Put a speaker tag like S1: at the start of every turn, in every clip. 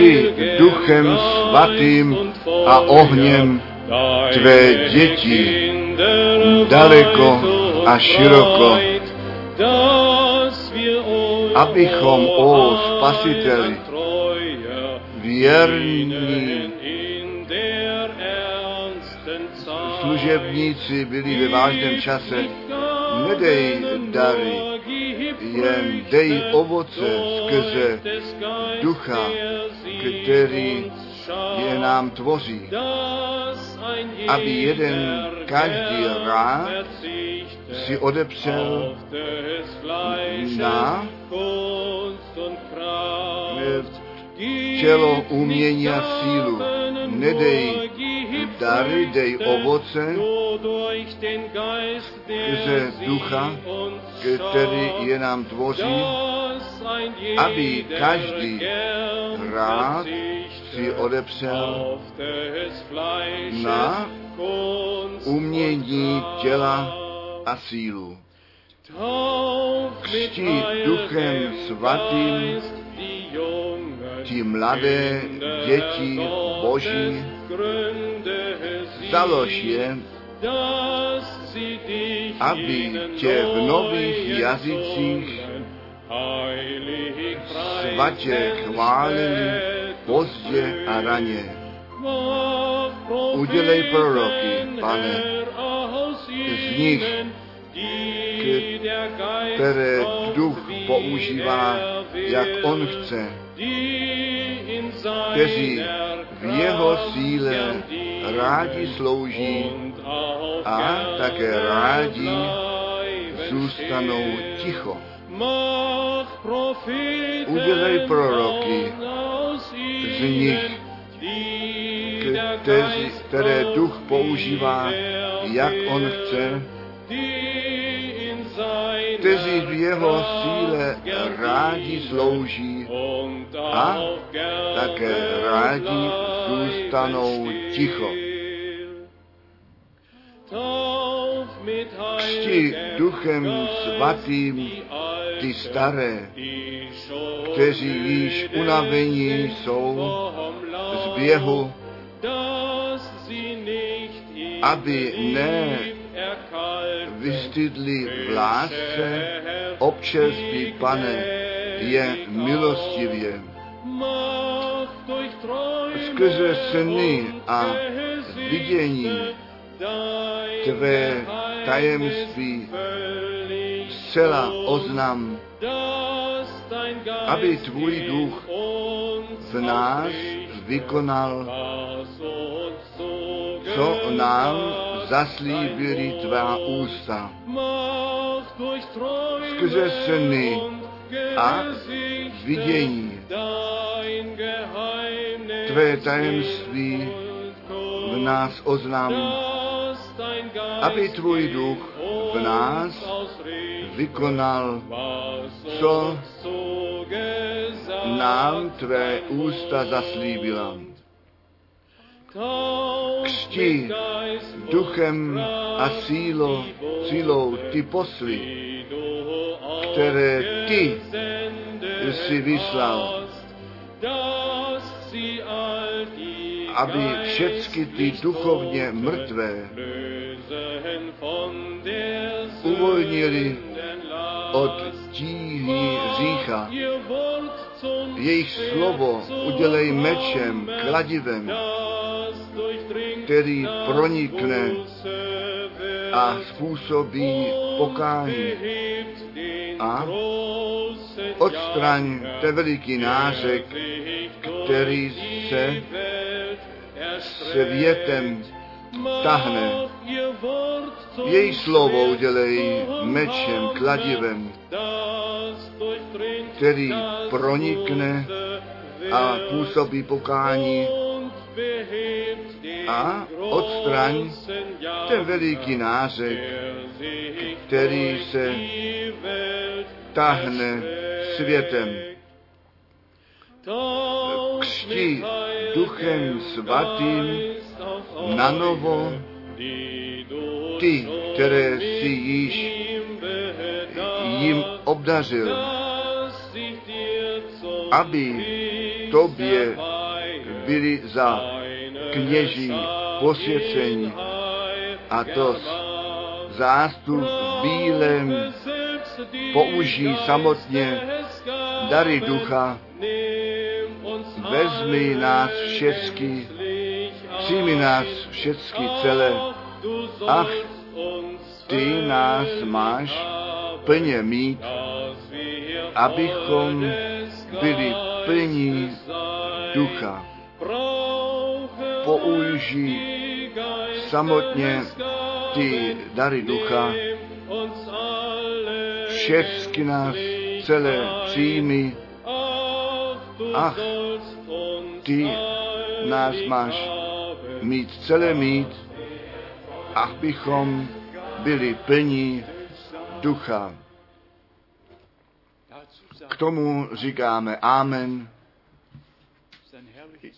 S1: křti duchem svatým a ohněm tvé děti daleko a široko, abychom, o Spasiteli, věrní služebníci byli ve vážném čase, nedej dary, jen dej ovoce skrze ducha, který je nám tvoří, aby jeden každý rád si odepřel na tělo, umění a sílu. Nedej dary, dej ovoce ze ducha, který je nám tvoří, aby každý rád si odepřel na umění těla a sílu. Křti duchem svatým ti mladé děti Boží, založ je, aby tě v nových jazycích svatě chválili pozdě a raně. Udělej proroky, pane, z nich, které duch používá, jak on chce, kteří v jeho síle rádi slouží a také rádi zůstanou ticho. Udělej proroky z nich, které duch používá, jak on chce, kteří v jeho síle rádi slouží a také rádi zůstanou ticho. Křti duchem svatým ty staré, kteří již unavení jsou z běhu, aby ne vystydli v lásce, občerství, pane, je milostivě. Skrze sny a vidění tvé tajemství zcela oznam, aby tvůj duch v nás vykonal, co nám zaslíbili tvá ústa. Skrze sny a vidění tvé tajemství v nás oznam, aby tvůj duch v nás vykonal, co nám tvé ústa zaslíbila. Křti duchem a sílo, sílou ty posly, které ty jsi vyslal, aby všechny ty duchovně mrtvé uvolnili od tíhy řícha. Jejich slovo udělej mečem, kladivem, který pronikne a způsobí pokání. A odstraň ten veliký nářek, který se světem tahne. Její slovo udělej mečem, kladivem, který pronikne a působí pokání a odstraň ten veliký nářek, který se tahne světem. Křti duchem svatým na novo ty, které si již jim obdařil, aby tobě
S2: byli za kněží posvěcení a to zástup v bílém samotně dary ducha, vezmi nás všecky, přijmi nás všecky celé, ach, ty nás máš plně mít, abychom byli plní ducha. Použij samotně ty dary ducha, všecky nás celé přijmi, ach, ty nás máš mít celé mít, ach bychom byli plní ducha. K tomu říkáme Amen.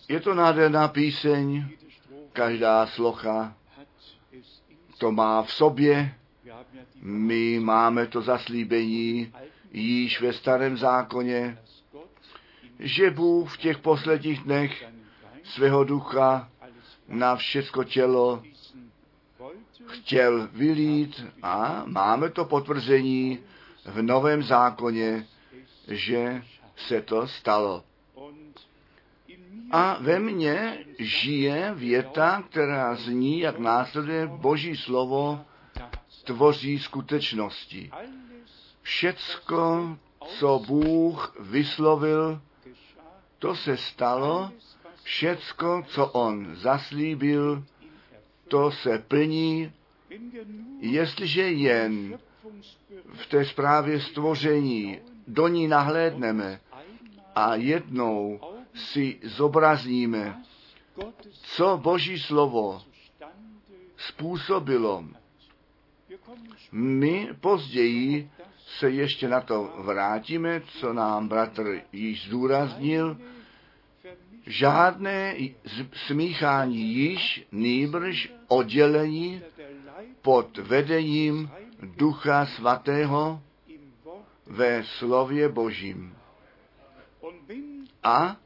S2: Je to nádherná píseň, každá slocha to má v sobě. My máme to zaslíbení již ve starém zákoně, že Bůh v těch posledních dnech svého ducha na všecko tělo chtěl vylít a máme to potvrzení v Novém zákoně, že se to stalo. A ve mně žije věta, která zní, jak následuje Boží slovo, tvoří skutečnosti. Všecko, co Bůh vyslovil, to se stalo, všecko, co On zaslíbil, to se plní, jestliže jen v té zprávě stvoření do ní nahlédneme a jednou si zobrazíme, co Boží slovo způsobilo. My později se ještě na to vrátíme, co nám bratr již zdůraznil. Žádné smíchání již, nýbrž oddělení pod vedením Ducha Svatého ve slově Božím. A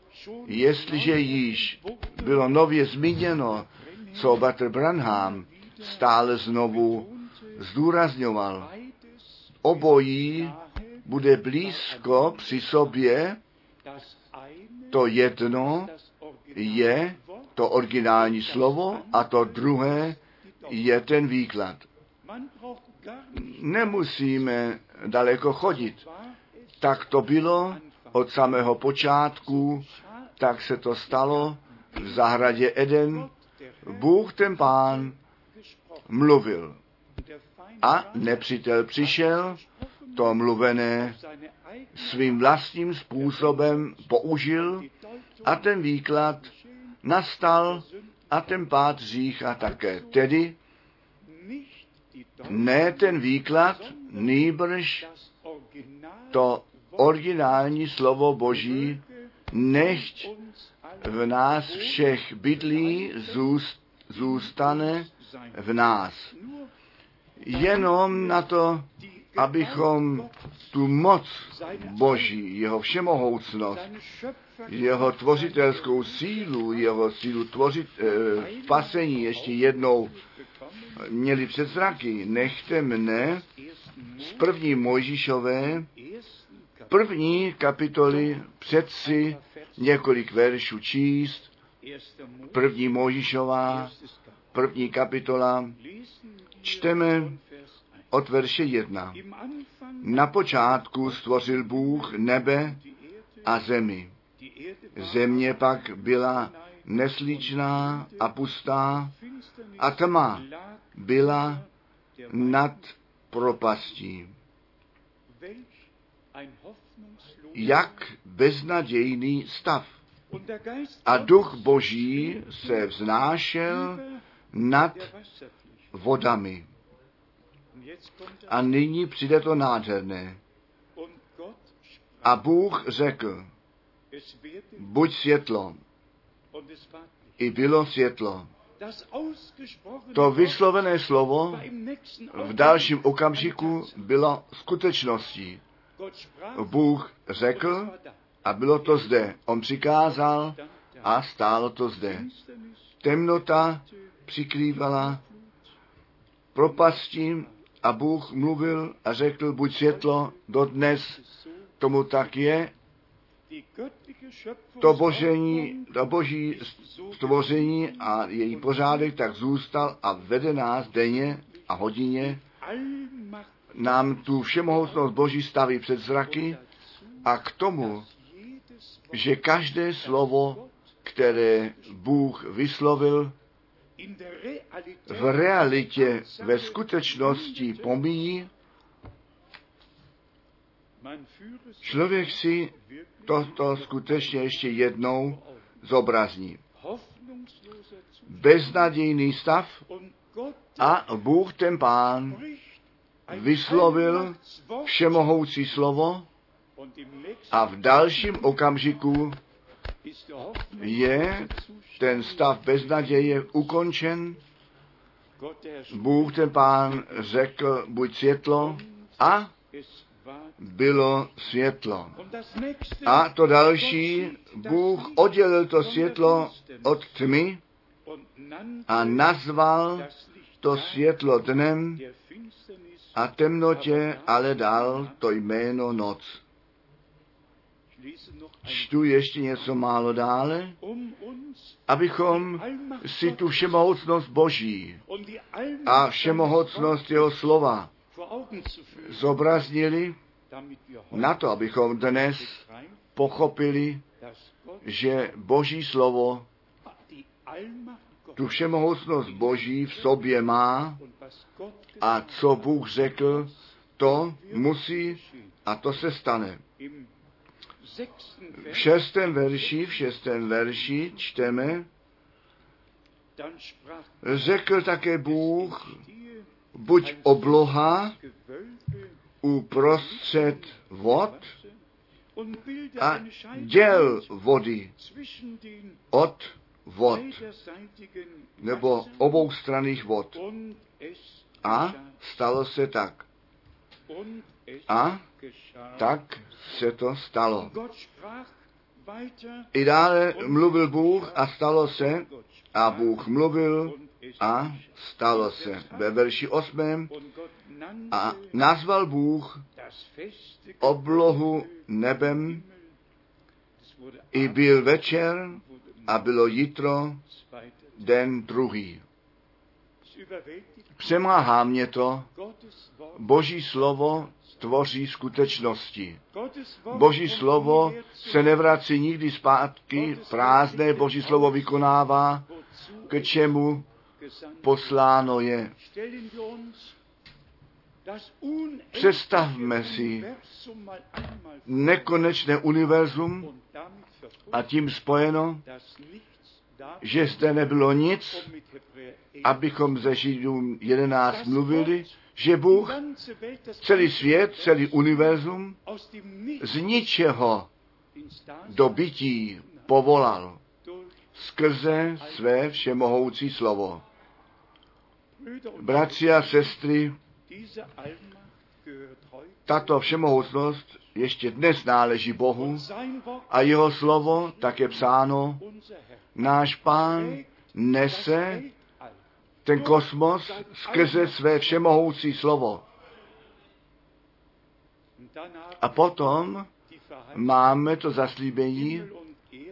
S2: jestliže již bylo nově zmíněno, co Bater Branham stále znovu zdůrazňoval, obojí bude blízko při sobě, to jedno je to originální slovo a to druhé je ten výklad. Nemusíme daleko chodit. Tak to bylo od samého počátku tak se to stalo v zahradě Eden. Bůh ten pán mluvil. A nepřítel přišel, to mluvené svým vlastním způsobem použil a ten výklad nastal a ten pád řícha také. Tedy ne ten výklad, nýbrž to originální slovo Boží nechť v nás všech bydlí zůst, zůstane v nás. Jenom na to, abychom tu moc Boží, jeho všemohoucnost, jeho tvořitelskou sílu, jeho sílu tvořit, e, pasení ještě jednou měli před zraky. Nechte mne z první Mojžíšové první kapitoly přeci několik veršů číst. První Možišová, první kapitola, čteme od verše jedna. Na počátku stvořil Bůh nebe a zemi. Země pak byla neslíčná a pustá a tma byla nad propastí jak beznadějný stav. A duch boží se vznášel nad vodami. A nyní přijde to nádherné. A Bůh řekl, buď světlo. I bylo světlo. To vyslovené slovo v dalším okamžiku bylo skutečností. Bůh řekl a bylo to zde. On přikázal a stálo to zde. Temnota přikrývala propastím a Bůh mluvil a řekl, buď světlo, dodnes tomu tak je. To, božení, to boží stvoření a její pořádek tak zůstal a vede nás denně a hodině. Nám tu všemohoucnost Boží staví před zraky a k tomu, že každé slovo, které Bůh vyslovil, v realitě, ve skutečnosti pomíjí, člověk si toto skutečně ještě jednou zobrazní. Beznadějný stav a Bůh ten Pán vyslovil všemohoucí slovo a v dalším okamžiku je ten stav beznaděje ukončen. Bůh ten pán řekl, buď světlo a bylo světlo. A to další, Bůh oddělil to světlo od tmy a nazval to světlo dnem a temnotě ale dal to jméno noc. Čtu ještě něco málo dále, abychom si tu všemohoucnost Boží a všemohoucnost Jeho slova zobraznili na to, abychom dnes pochopili, že Boží slovo tu všemohoucnost Boží v sobě má a co Bůh řekl, to musí a to se stane. V šestém verši, v šestém verši čteme, řekl také Bůh, buď obloha uprostřed vod a děl vody od vod, nebo obou straných vod. A stalo se tak. A tak se to stalo. I dále mluvil Bůh a stalo se, a Bůh mluvil a stalo se. Ve verši 8. A nazval Bůh oblohu nebem, i byl večer a bylo jitro, den druhý. Přemáhá mě to, Boží slovo tvoří skutečnosti. Boží slovo se nevrací nikdy zpátky, prázdné Boží slovo vykonává, k čemu posláno je. Představme si nekonečné univerzum a tím spojeno, že zde nebylo nic, abychom ze Židům 11 mluvili, že Bůh celý svět, celý univerzum z ničeho do bytí povolal skrze své všemohoucí slovo. Bratři a sestry, tato všemohoucnost ještě dnes náleží Bohu a jeho slovo, tak je psáno, náš pán nese ten kosmos skrze své všemohoucí slovo. A potom máme to zaslíbení,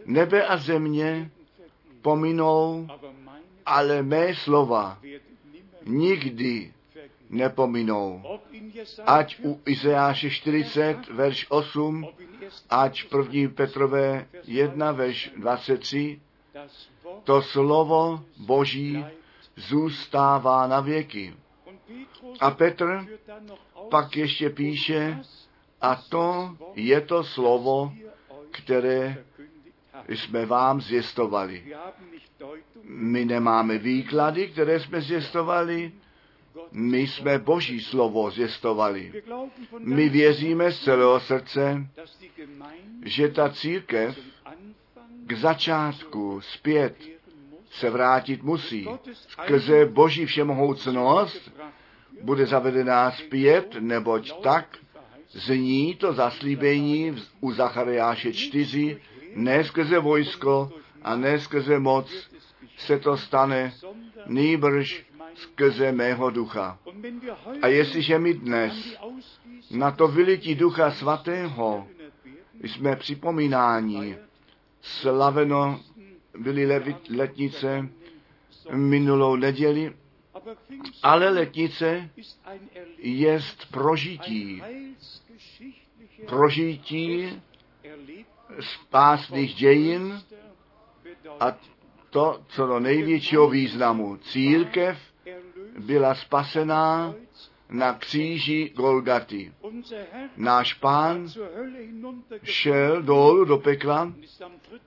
S2: nebe a země pominou, ale mé slova nikdy nepominou. Ať u Izajáše 40, verš 8, ať první Petrové 1, verš 23, to slovo Boží zůstává na věky. A Petr pak ještě píše, a to je to slovo, které jsme vám zjistovali. My nemáme výklady, které jsme zjistovali, my jsme Boží slovo zjistovali. My věříme z celého srdce, že ta církev k začátku zpět se vrátit musí. Skrze Boží všemohoucnost bude zavedená zpět, neboť tak zní to zaslíbení u Zachariáše 4, ne skrze vojsko, a ne skrze moc se to stane, nýbrž skrze mého ducha. A jestliže my dnes na to vylití ducha svatého jsme připomínáni, slaveno byly letnice minulou neděli, ale letnice je prožití. Prožití spásných dějin a to, co do největšího významu. Církev byla spasená na kříži Golgaty. Náš pán šel dolů do pekla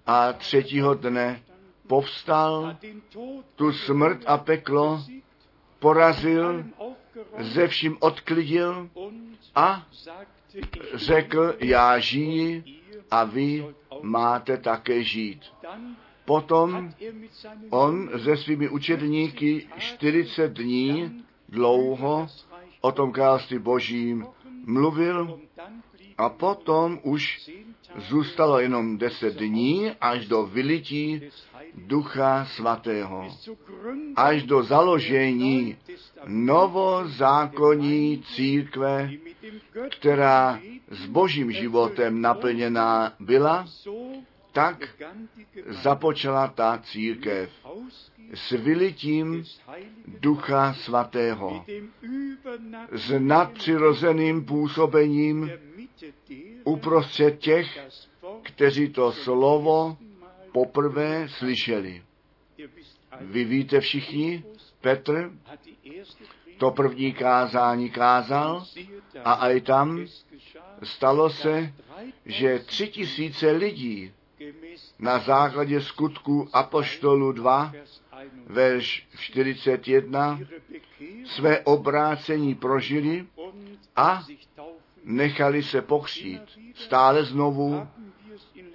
S2: a třetího dne povstal, tu smrt a peklo porazil, ze vším odklidil a řekl, já žiji a vy máte také žít. Potom on se svými učedníky 40 dní dlouho o tom království božím mluvil a potom už zůstalo jenom deset dní až do vylití Ducha Svatého, až do založení novozákonní církve, která s božím životem naplněná byla, tak započala ta církev s vylitím Ducha Svatého, s nadpřirozeným působením uprostřed těch, kteří to slovo poprvé slyšeli. Vy víte všichni, Petr to první kázání kázal a i tam stalo se, že tři tisíce lidí na základě skutku Apoštolu 2, verš 41, své obrácení prožili a nechali se pokřít. Stále znovu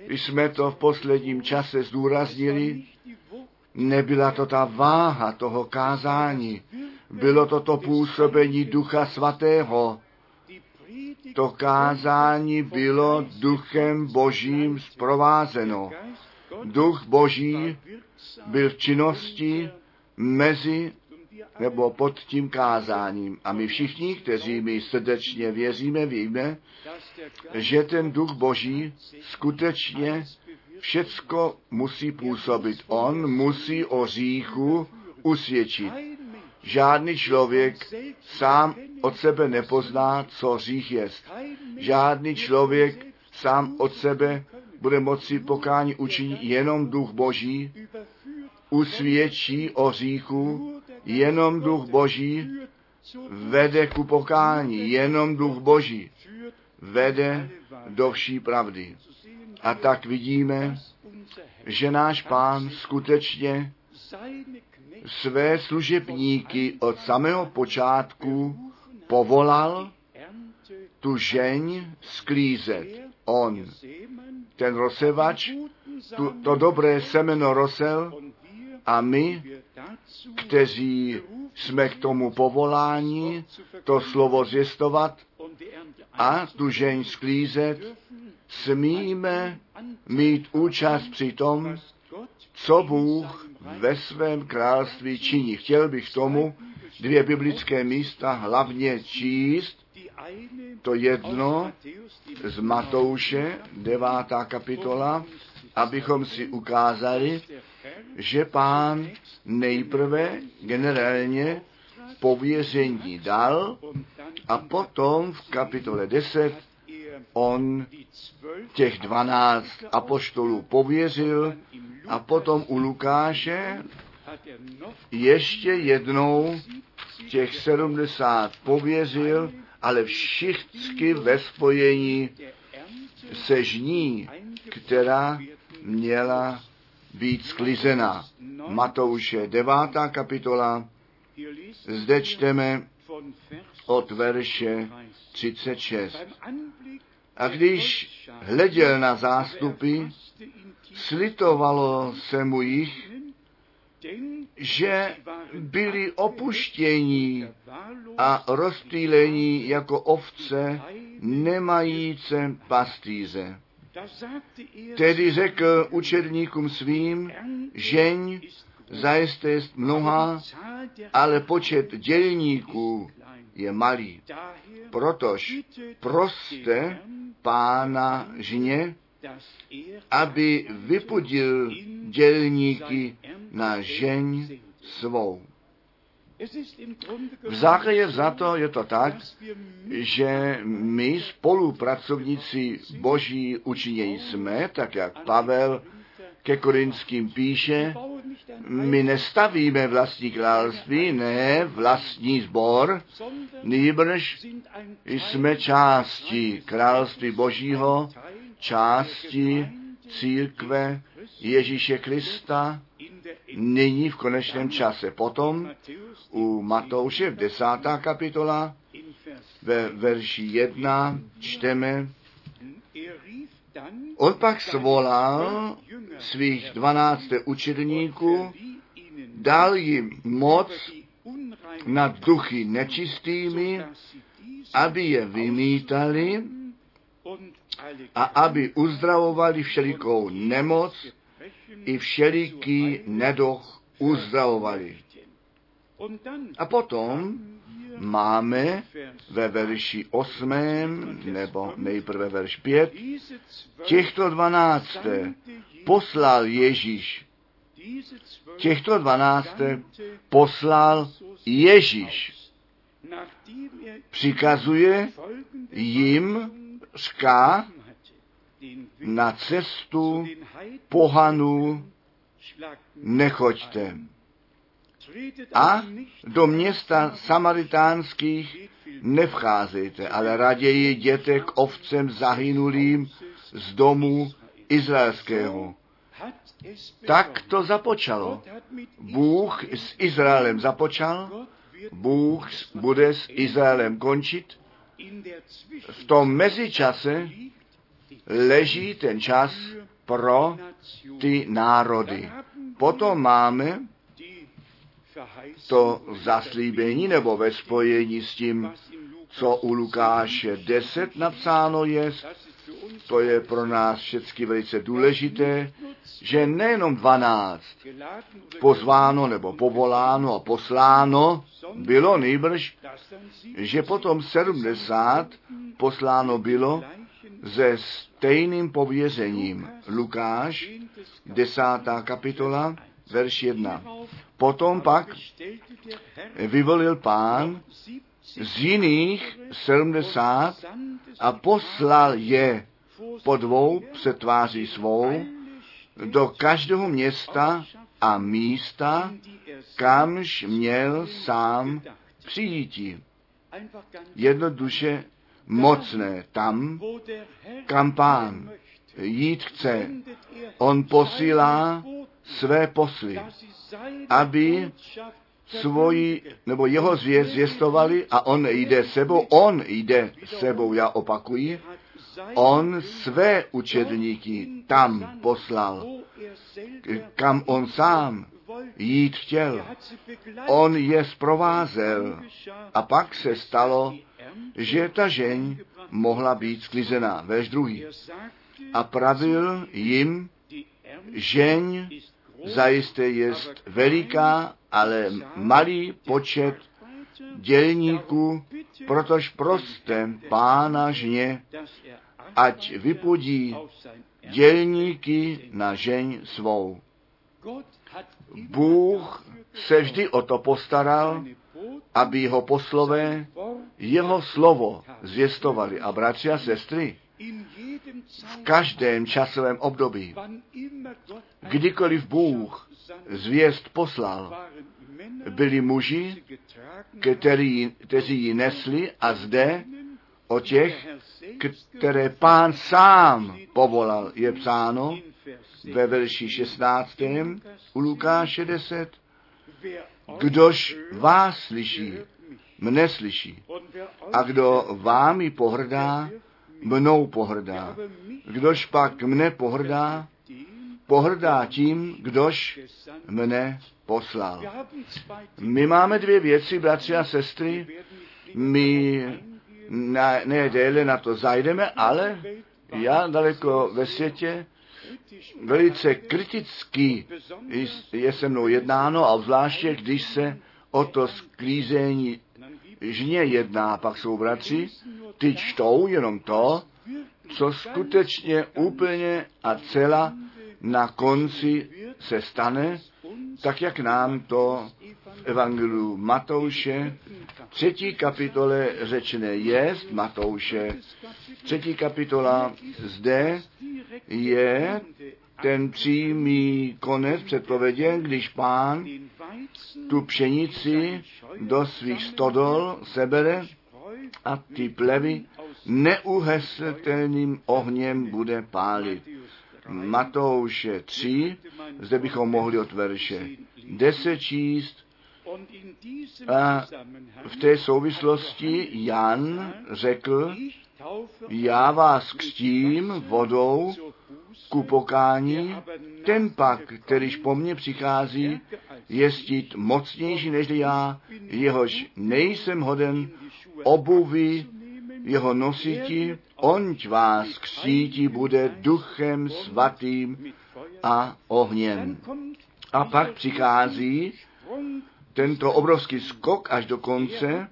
S2: jsme to v posledním čase zdůraznili, nebyla to ta váha toho kázání, bylo to to působení Ducha Svatého. To kázání bylo Duchem Božím zprovázeno. Duch Boží byl v činnosti mezi nebo pod tím kázáním. A my všichni, kteří my srdečně věříme, víme, že ten duch Boží skutečně všecko musí působit. On musí o říchu usvědčit. Žádný člověk sám od sebe nepozná, co řích je. Žádný člověk sám od sebe bude moci pokání učinit jenom duch Boží, usvědčí o říchu, jenom duch Boží vede ku pokání, jenom duch Boží vede do vší pravdy. A tak vidíme, že náš pán skutečně své služebníky od samého počátku povolal tu žeň sklízet. On, ten rozsevač, tu, to dobré semeno rosel a my, kteří jsme k tomu povoláni, to slovo zjistovat a tu žeň sklízet, smíme mít účast při tom, co Bůh ve svém království činí. Chtěl bych tomu dvě biblické místa hlavně číst. To jedno z Matouše, devátá kapitola, abychom si ukázali, že pán nejprve generálně pověření dal a potom v kapitole 10 on těch dvanáct apoštolů pověřil a potom u Lukáše ještě jednou těch sedmdesát pověřil, ale všichni ve spojení se žní, která měla být sklizena. Matouše 9. kapitola, zde čteme od verše 36. A když hleděl na zástupy, slitovalo se mu jich, že byli opuštění a rozptýlení jako ovce nemajíce pastýře. Tedy řekl učedníkům svým, žeň zajisté je mnoha, ale počet dělníků je malý. Protož proste pána žně, aby vypudil dělníky na žeň svou. V základě za to je to tak, že my spolupracovníci boží učinění jsme, tak jak Pavel ke Korinským píše, my nestavíme vlastní království, ne vlastní sbor, nýbrž jsme části království božího, části církve Ježíše Krista, nyní v konečném čase. Potom u Matouše v desátá kapitola ve verši 1 čteme, On pak svolal svých dvanácté učedníků, dal jim moc nad duchy nečistými, aby je vymítali a aby uzdravovali všelikou nemoc i všeliký nedoch uzdravovali. A potom máme ve verši 8, nebo nejprve verš 5, těchto dvanácté poslal Ježíš. Těchto dvanácté poslal Ježíš. Přikazuje jim, říká, na cestu pohanů nechoďte. A do města samaritánských nevcházejte, ale raději jděte k ovcem zahynulým z domu izraelského. Tak to započalo. Bůh s Izraelem započal, Bůh bude s Izraelem končit. V tom mezičase leží ten čas pro ty národy. Potom máme to zaslíbení nebo ve spojení s tím, co u Lukáše 10 napsáno je, to je pro nás všechny velice důležité, že nejenom 12 pozváno nebo povoláno a posláno bylo nejbrž, že potom 70 posláno bylo se stejným pověřením. Lukáš, desátá kapitola, verš 1. Potom pak vyvolil pán z jiných 70 a poslal je po dvou před tváří svou do každého města a místa, kamž měl sám přijít. Jednoduše mocné tam, kam pán jít chce. On posílá své posly, aby svoji, nebo jeho zvěst zvěstovali a on jde sebou, on jde sebou, já opakuji, on své učedníky tam poslal, kam on sám jít chtěl. On je zprovázel a pak se stalo, že ta žeň mohla být sklizená. Verš druhý. A pravil jim, žeň zajisté jest veliká, ale malý počet dělníků, protož prosté pána žně, ať vypudí dělníky na žeň svou. Bůh se vždy o to postaral, aby jeho poslové jeho slovo zvěstovali. A bratři a sestry, v každém časovém období, kdykoliv Bůh zvěst poslal, byli muži, který, kteří ji nesli a zde o těch, které pán sám povolal, je psáno ve verši 16. u Lukáše 10. Kdož vás slyší, mne slyší. A kdo vámi pohrdá, mnou pohrdá. Kdož pak mne pohrdá, pohrdá tím, kdož mne poslal. My máme dvě věci, bratři a sestry. My ne, ne déle na to zajdeme, ale Já daleko ve světě velice kriticky je se mnou jednáno, a obzvláště když se o to sklízení žně jedná, pak jsou bratři, ty čtou jenom to, co skutečně úplně a celá na konci se stane, tak jak nám to v Evangeliu Matouše, třetí kapitole řečené je, Matouše, třetí kapitola, zde je ten přímý konec předpověděn, když pán tu pšenici do svých stodol sebere a ty plevy neuhesitelným ohněm bude pálit. Matouše 3, zde bychom mohli od verše 10 číst, a v té souvislosti Jan řekl, já vás křtím vodou ku pokání, ten pak, kterýž po mně přichází, je stít mocnější než já, jehož nejsem hoden obuvy jeho nositi, onť vás křtítí bude duchem svatým a ohněm. A pak přichází tento obrovský skok až do konce,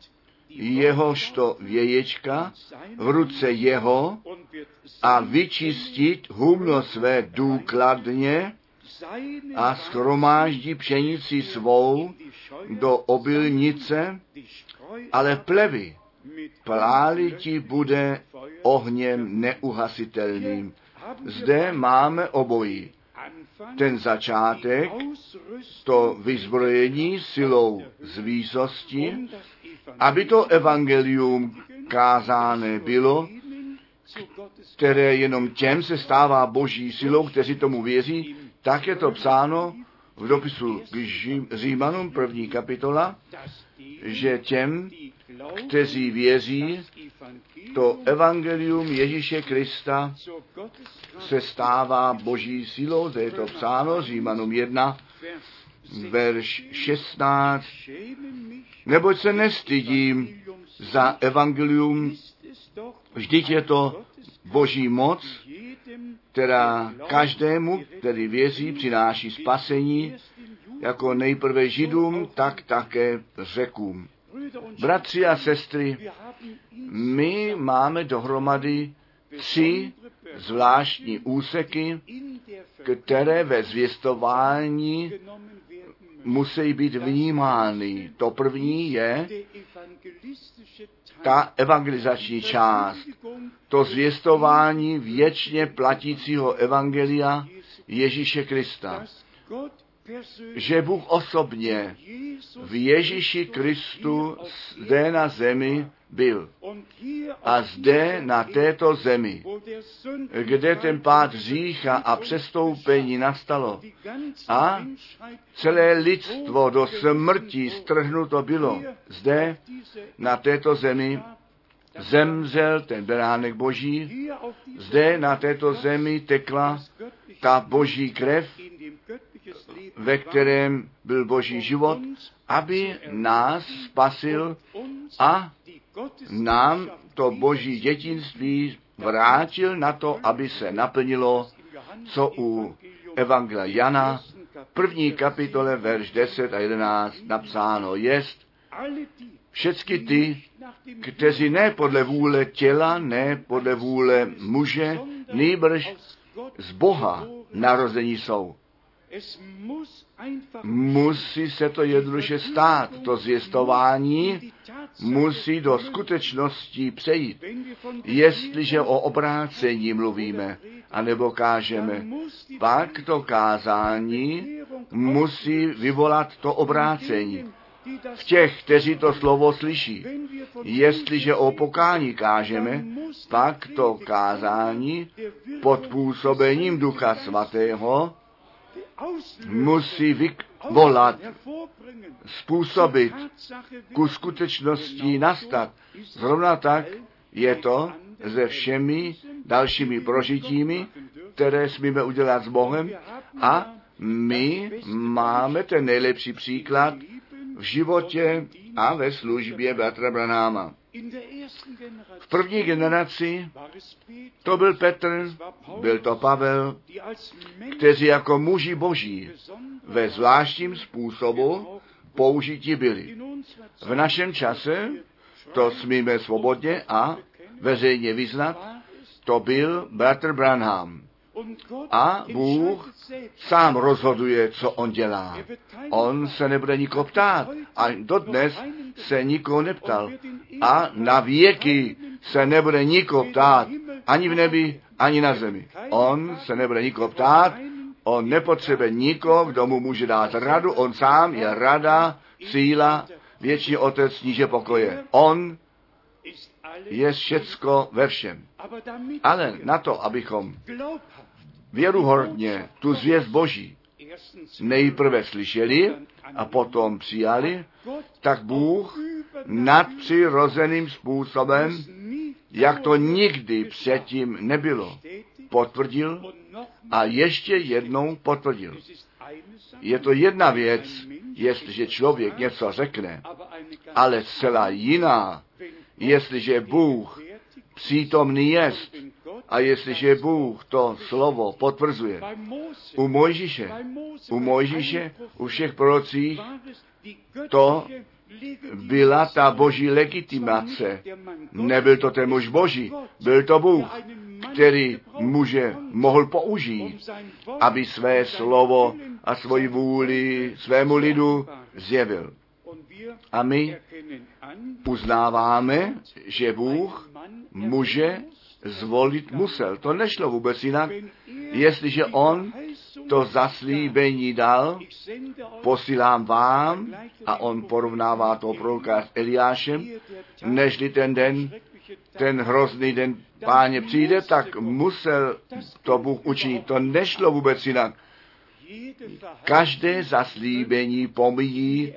S2: jehožto věječka v ruce jeho a vyčistit humno své důkladně a schromáždí pšenici svou do obilnice, ale plevy pláliti bude ohněm neuhasitelným. Zde máme obojí. Ten začátek, to vyzbrojení silou z výsosti, aby to evangelium kázáné bylo, které jenom těm se stává boží silou, kteří tomu věří, tak je to psáno v dopisu k Římanům první kapitola, že těm, kteří věří, to evangelium Ježíše Krista se stává boží silou, to je to psáno, Římanům 1, verš 16, neboť se nestydím za evangelium, vždyť je to boží moc, která každému, který věří, přináší spasení, jako nejprve židům, tak také řekům. Bratři a sestry, my máme dohromady tři zvláštní úseky, které ve zvěstování musí být vnímány. To první je ta evangelizační část, to zvěstování věčně platícího evangelia Ježíše Krista že Bůh osobně v Ježíši Kristu zde na zemi byl. A zde na této zemi, kde ten pád řícha a přestoupení nastalo a celé lidstvo do smrti strhnuto bylo, zde na této zemi zemřel ten beránek boží, zde na této zemi tekla ta boží krev, ve kterém byl boží život, aby nás spasil a nám to boží dětinství vrátil na to, aby se naplnilo, co u Evangelia Jana, první kapitole, verš 10 a 11 napsáno jest, všecky ty, kteří ne podle vůle těla, ne podle vůle muže, nýbrž z Boha narození jsou. Musí se to jednoduše stát. To zvěstování musí do skutečnosti přejít. Jestliže o obrácení mluvíme, anebo kážeme, pak to kázání musí vyvolat to obrácení v těch, kteří to slovo slyší. Jestliže o pokání kážeme, pak to kázání pod působením Ducha Svatého musí vyvolat, způsobit ku skutečnosti nastat. Zrovna tak je to se všemi dalšími prožitími, které smíme udělat s Bohem. a my máme ten nejlepší příklad v životě a ve službě bratra Branáma. V první generaci To byl Petr, byl to Pavel, kteří jako muži boží ve zvláštním způsobu použití byli. V našem čase to smíme svobodně a veřejně vyznat, to byl bratr Branham. A Bůh sám rozhoduje, co on dělá. On se nebude nikoho ptát. A dodnes se nikoho neptal. A na věky se nebude nikoho ptát. Ani v nebi, ani na zemi. On se nebude nikoho ptát. On nepotřebuje nikoho, kdo mu může dát radu. On sám je rada, síla, věčný otec níže pokoje. On je všecko ve všem. Ale na to, abychom věruhodně tu zvěst Boží nejprve slyšeli a potom přijali, tak Bůh nadpřirozeným způsobem, jak to nikdy předtím nebylo, potvrdil a ještě jednou potvrdil. Je to jedna věc, jestliže člověk něco řekne, ale zcela jiná, jestliže Bůh přítomný jest a jestliže Bůh to slovo potvrzuje, u Mojžíše, u Mojžíše, u všech prorocích, to byla ta boží legitimace. Nebyl to ten muž boží, byl to Bůh, který muže mohl použít, aby své slovo a svoji vůli svému lidu zjevil. A my uznáváme, že Bůh muže zvolit musel. To nešlo vůbec jinak, jestliže on to zaslíbení dal, posílám vám, a on porovnává to proroka s Eliášem, nežli ten den, ten hrozný den páně přijde, tak musel to Bůh učinit. To nešlo vůbec jinak. Každé zaslíbení pomíjí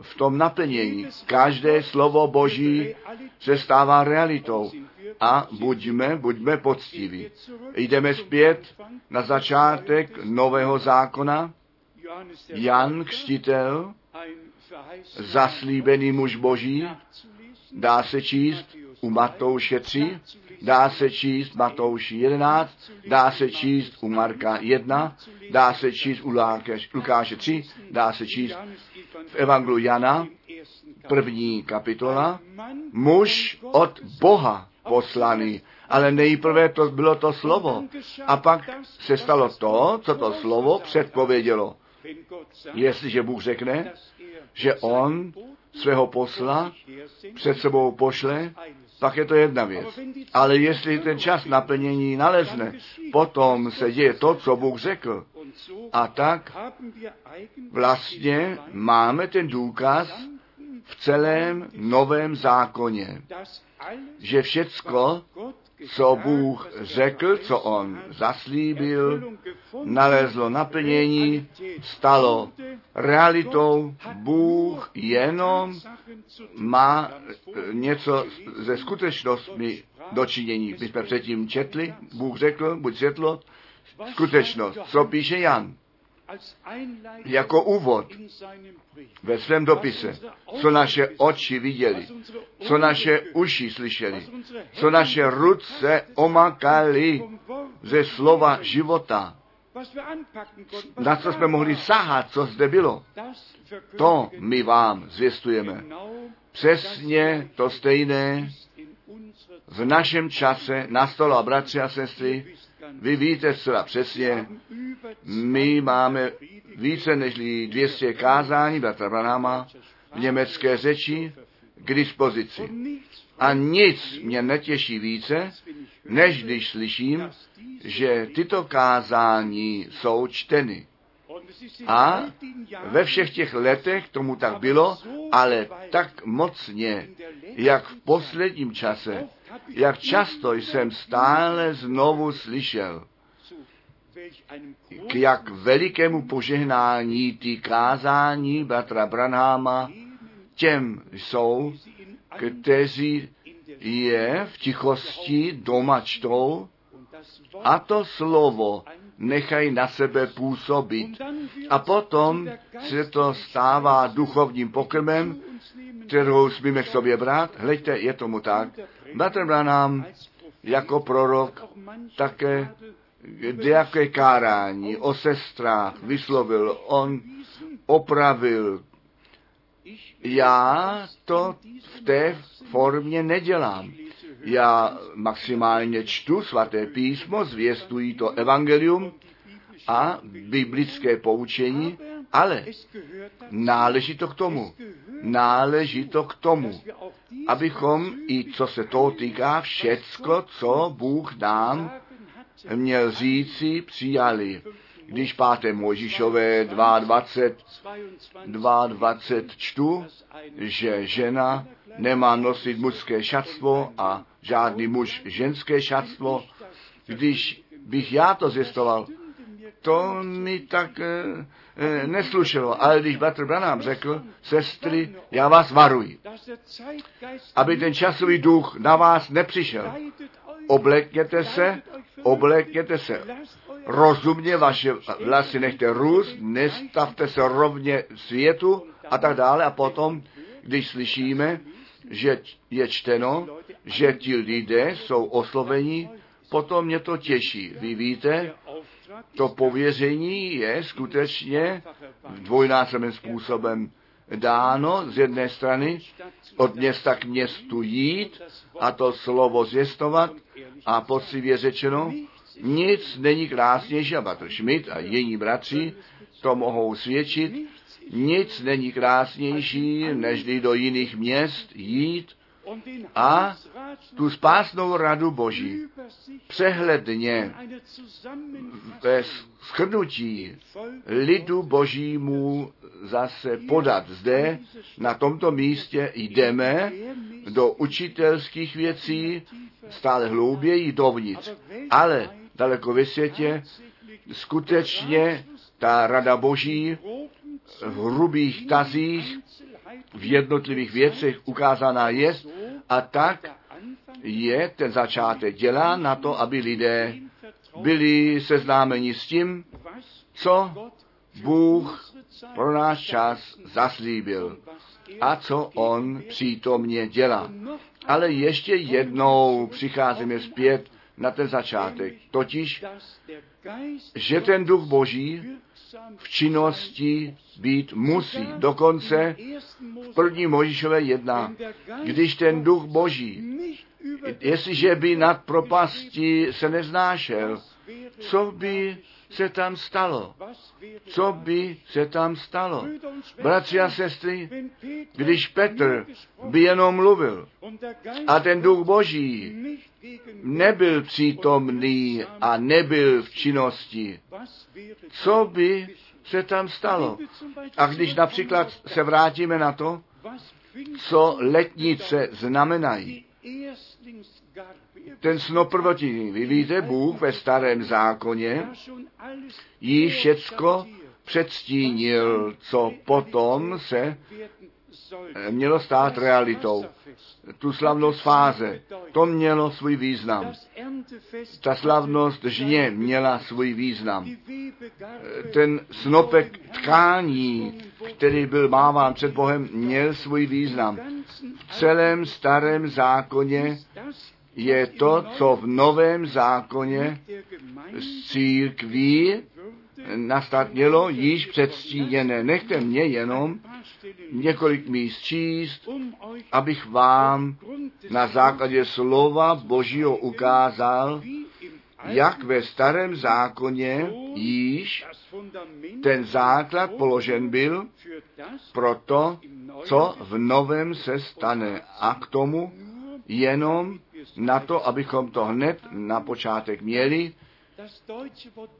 S2: v tom naplnění. Každé slovo Boží se stává realitou. A buďme, buďme poctiví. Jdeme zpět na začátek nového zákona. Jan Křtitel, zaslíbený muž Boží, dá se číst u Matouše 3, dá se číst Matouši 11, dá se číst u Marka 1, dá se číst u Lukáše 3, dá se číst v Evangelu Jana, první kapitola, muž od Boha poslaný. Ale nejprve to bylo to slovo. A pak se stalo to, co to slovo předpovědělo. Jestliže Bůh řekne, že on svého posla před sebou pošle, pak je to jedna věc. Ale jestli ten čas naplnění nalezne, potom se děje to, co Bůh řekl. A tak vlastně máme ten důkaz v celém novém zákoně, že všecko, co Bůh řekl, co on zaslíbil, nalezlo naplnění, stalo realitou. Bůh jenom má něco ze skutečnostmi dočinění. My jsme předtím četli, Bůh řekl, buď světlo, skutečnost. Co píše Jan? Jako úvod ve svém dopise, co naše oči viděli, co naše uši slyšeli, co naše ruce omakali ze slova života, na co jsme mohli sahat, co zde bylo, to my vám zvěstujeme. Přesně to stejné v našem čase nastalo, a bratři a sestry, vy víte zcela přesně, my máme více než 200 kázání bratra Branama v německé řeči k dispozici. A nic mě netěší více, než když slyším, že tyto kázání jsou čteny. A ve všech těch letech tomu tak bylo, ale tak mocně, jak v posledním čase, jak často jsem stále znovu slyšel, k jak velikému požehnání ty kázání bratra Branháma těm jsou, kteří je v tichosti doma čtou a to slovo nechají na sebe působit. A potom se to stává duchovním pokrmem, kterou smíme k sobě brát. Hleďte, je tomu tak. Bratr Branham jako prorok také jaké kárání o sestrách vyslovil. On opravil. Já to v té formě nedělám. Já maximálně čtu svaté písmo, zvěstují to evangelium a biblické poučení, ale náleží to k tomu. Náleží to k tomu, abychom i co se toho týká, všecko, co Bůh nám měl říci, přijali. Když páté Mojžišové 22, 22 čtu, že žena nemá nosit mužské šatstvo a žádný muž ženské šatstvo, když bych já to zjistoval, to mi tak e, e, neslušelo. Ale když Batr Branham řekl, sestry, já vás varuji, aby ten časový duch na vás nepřišel. Oblekněte se, oblekněte se rozumně, vaše vlasy nechte růst, nestavte se rovně světu a tak dále. A potom, když slyšíme, že je čteno, že ti lidé jsou osloveni, potom mě to těší. Vy víte, to pověření je skutečně dvojnásobným způsobem dáno. Z jedné strany od města k městu jít a to slovo zvěstovat a poctivě řečeno, nic není krásnější, a Batr Schmidt a jiní bratři to mohou svědčit, nic není krásnější, než do jiných měst jít a tu spásnou radu Boží přehledně ve schrnutí lidu Božímu zase podat. Zde na tomto místě jdeme do učitelských věcí stále hlouběji dovnitř, ale daleko ve světě skutečně ta rada Boží v hrubých tazích v jednotlivých věcech ukázaná je a tak je ten začátek dělá na to, aby lidé byli seznámeni s tím, co Bůh pro náš čas zaslíbil a co On přítomně dělá. Ale ještě jednou přicházíme zpět na ten začátek, totiž, že ten duch Boží v činnosti být musí. Dokonce v první Možišové jedna, když ten duch Boží, jestliže by nad propasti se neznášel, co by se tam stalo? Co by se tam stalo? Bratři a sestry, když Petr by jenom mluvil a ten duch Boží nebyl přítomný a nebyl v činnosti, co by se tam stalo? A když například se vrátíme na to, co letnice znamenají, ten snop prvotiny. Vy víte, Bůh ve starém zákoně jí všecko předstínil, co potom se mělo stát realitou. Tu slavnost fáze, to mělo svůj význam. Ta slavnost žně měla svůj význam. Ten snopek tkání, který byl máván před Bohem, měl svůj význam. V celém starém zákoně je to, co v novém zákoně z církví nastat mělo již předstíněné. Nechte mě jenom několik míst číst, abych vám na základě slova Božího ukázal, jak ve starém zákoně již ten základ položen byl pro to, co v novém se stane. A k tomu jenom na to, abychom to hned na počátek měli,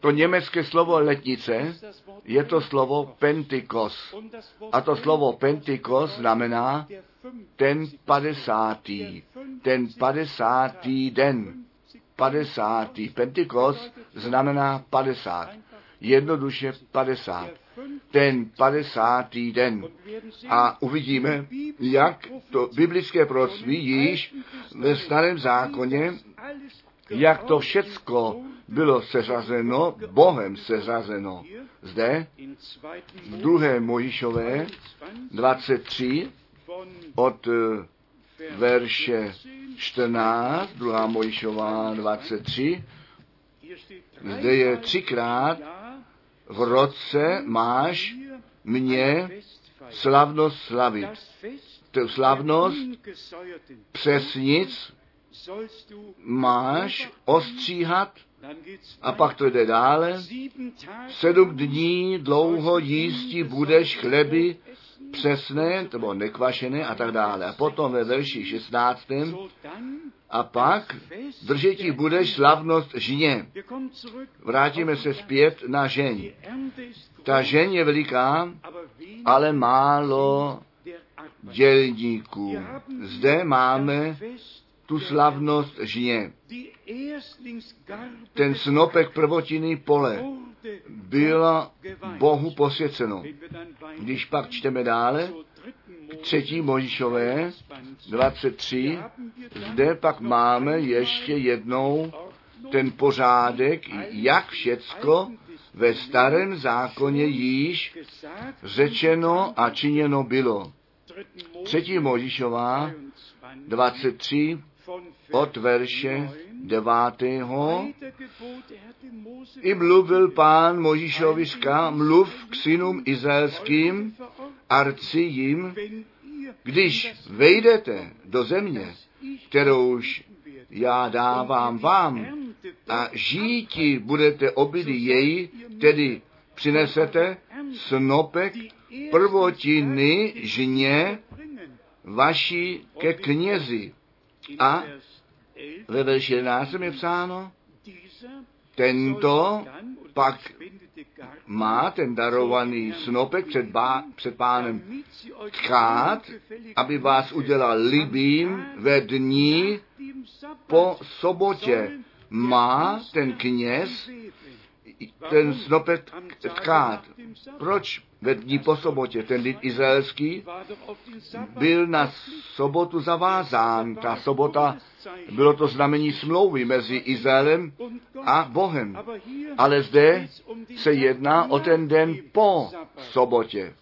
S2: to německé slovo letnice je to slovo pentikos. A to slovo pentikos znamená ten padesátý, ten padesátý den. Padesátý. Pentikos znamená padesát. Jednoduše padesát. Ten padesátý den. A uvidíme, jak to biblické proroctví již ve starém zákoně, jak to všecko bylo seřazeno, Bohem seřazeno. Zde v druhé Mojišové 23 od eh, verše 14, 2. Mojišová 23, zde je třikrát v roce máš mě slavnost slavit. Tu slavnost přesnic máš ostříhat a pak to jde dále. Sedm dní dlouho jístí budeš chleby přesné, nebo nekvašené a tak dále. A potom ve verši 16. A pak držetí budeš slavnost žně. Vrátíme se zpět na žeň. Ta žeň je veliká, ale málo dělníků. Zde máme tu slavnost žně. Ten snopek prvotiny pole byla Bohu posvěceno. Když pak čteme dále, třetí Možišové 23, zde pak máme ještě jednou ten pořádek, jak všecko ve starém zákoně již řečeno a činěno bylo. Třetí Možišová 23 od verše devátého i mluvil pán Možíšovi říká, mluv k synům izraelským, arci jim, když vejdete do země, kterouž já dávám vám a žíti budete obyli jej, tedy přinesete snopek prvotiny žně vaší ke knězi. A ve verši 11 je psáno, tento pak má ten darovaný snopek před, bá, před pánem tchát, aby vás udělal libým ve dní po sobotě. Má ten kněz ten snopek tkát. Proč ve dní po sobotě ten lid izraelský byl na sobotu zavázán? Ta sobota bylo to znamení smlouvy mezi Izraelem a Bohem. Ale zde se jedná o ten den po sobotě.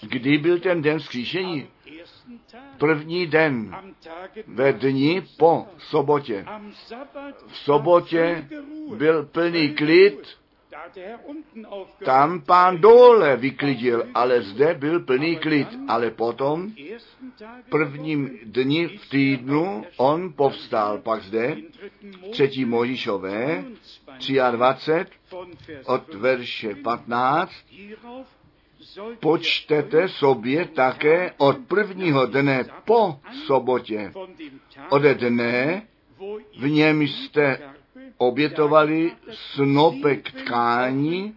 S2: Kdy byl ten den vzkříšení? První den ve dni po sobotě. V sobotě byl plný klid, tam pán dole vyklidil, ale zde byl plný klid. Ale potom, prvním dni v týdnu, on povstal. Pak zde, třetí Mojišové, 23, od verše 15, počtete sobě také od prvního dne po sobotě, ode dne, v něm jste obětovali snopek tkání,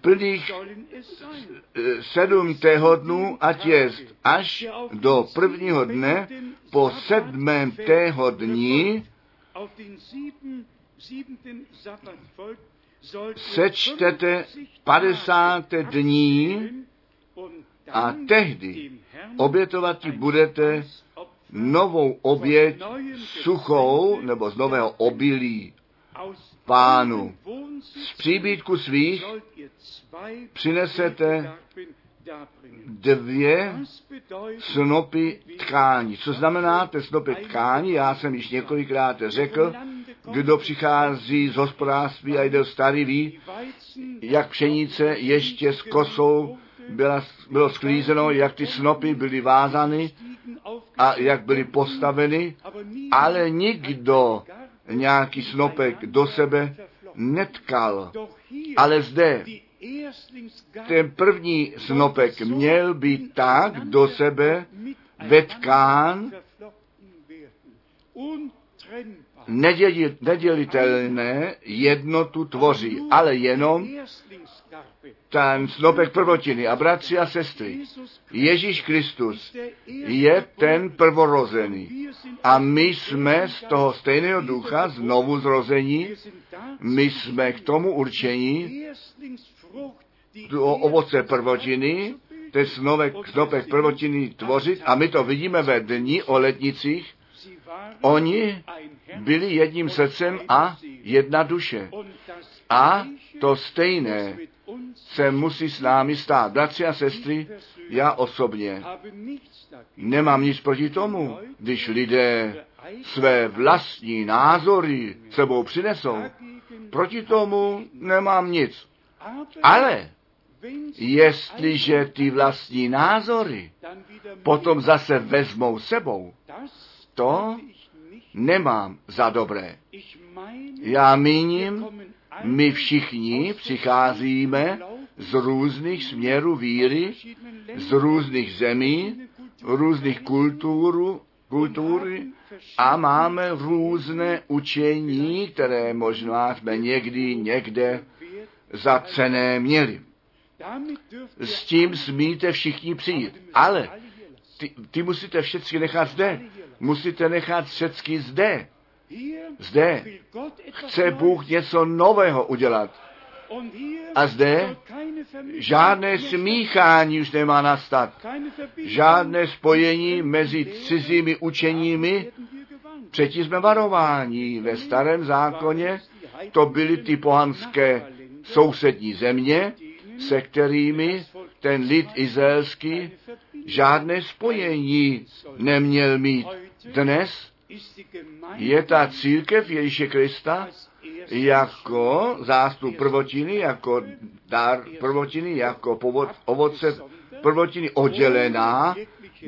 S2: plných sedm téhodnů, ať jest až do prvního dne po sedmém tého dní sečtete padesáté dní a tehdy obětovat budete novou oběť suchou nebo z nového obilí pánu. Z příbytku svých přinesete dvě snopy tkání. Co znamená ty snopy tkání? Já jsem již několikrát řekl, kdo přichází z hospodářství a jde starý ví, jak pšenice ještě s kosou byla, bylo sklízeno, jak ty snopy byly vázány a jak byly postaveny, ale nikdo nějaký snopek do sebe netkal. Ale zde ten první snopek měl být tak do sebe vetkán, nedělitelné jednotu tvoří, ale jenom ten snopek prvotiny. A bratři a sestry, Ježíš Kristus je ten prvorozený. A my jsme z toho stejného ducha znovu zrození, my jsme k tomu určení, o ovoce prvotiny, ten snopek, snopek prvotiny tvořit a my to vidíme ve dní o letnicích, Oni byli jedním srdcem a jedna duše. A to stejné se musí s námi stát. Bratři a sestry, já osobně nemám nic proti tomu, když lidé své vlastní názory sebou přinesou. Proti tomu nemám nic. Ale jestliže ty vlastní názory potom zase vezmou sebou, to nemám za dobré. Já míním, my všichni přicházíme z různých směrů víry, z různých zemí, různých kultur, kultury a máme různé učení, které možná jsme někdy někde za cené měli. S tím smíte všichni přijít. Ale ty, ty musíte všechny nechat zde. Musíte nechat všechny zde. Zde chce Bůh něco nového udělat. A zde žádné smíchání už nemá nastat. Žádné spojení mezi cizími učeními. Předtím jsme varováni. Ve starém zákoně to byly ty pohanské sousední země, se kterými ten lid izraelský žádné spojení neměl mít. Dnes je ta církev Ježíše Krista jako zástup prvotiny, jako dar prvotiny, jako povod, ovoce prvotiny oddělená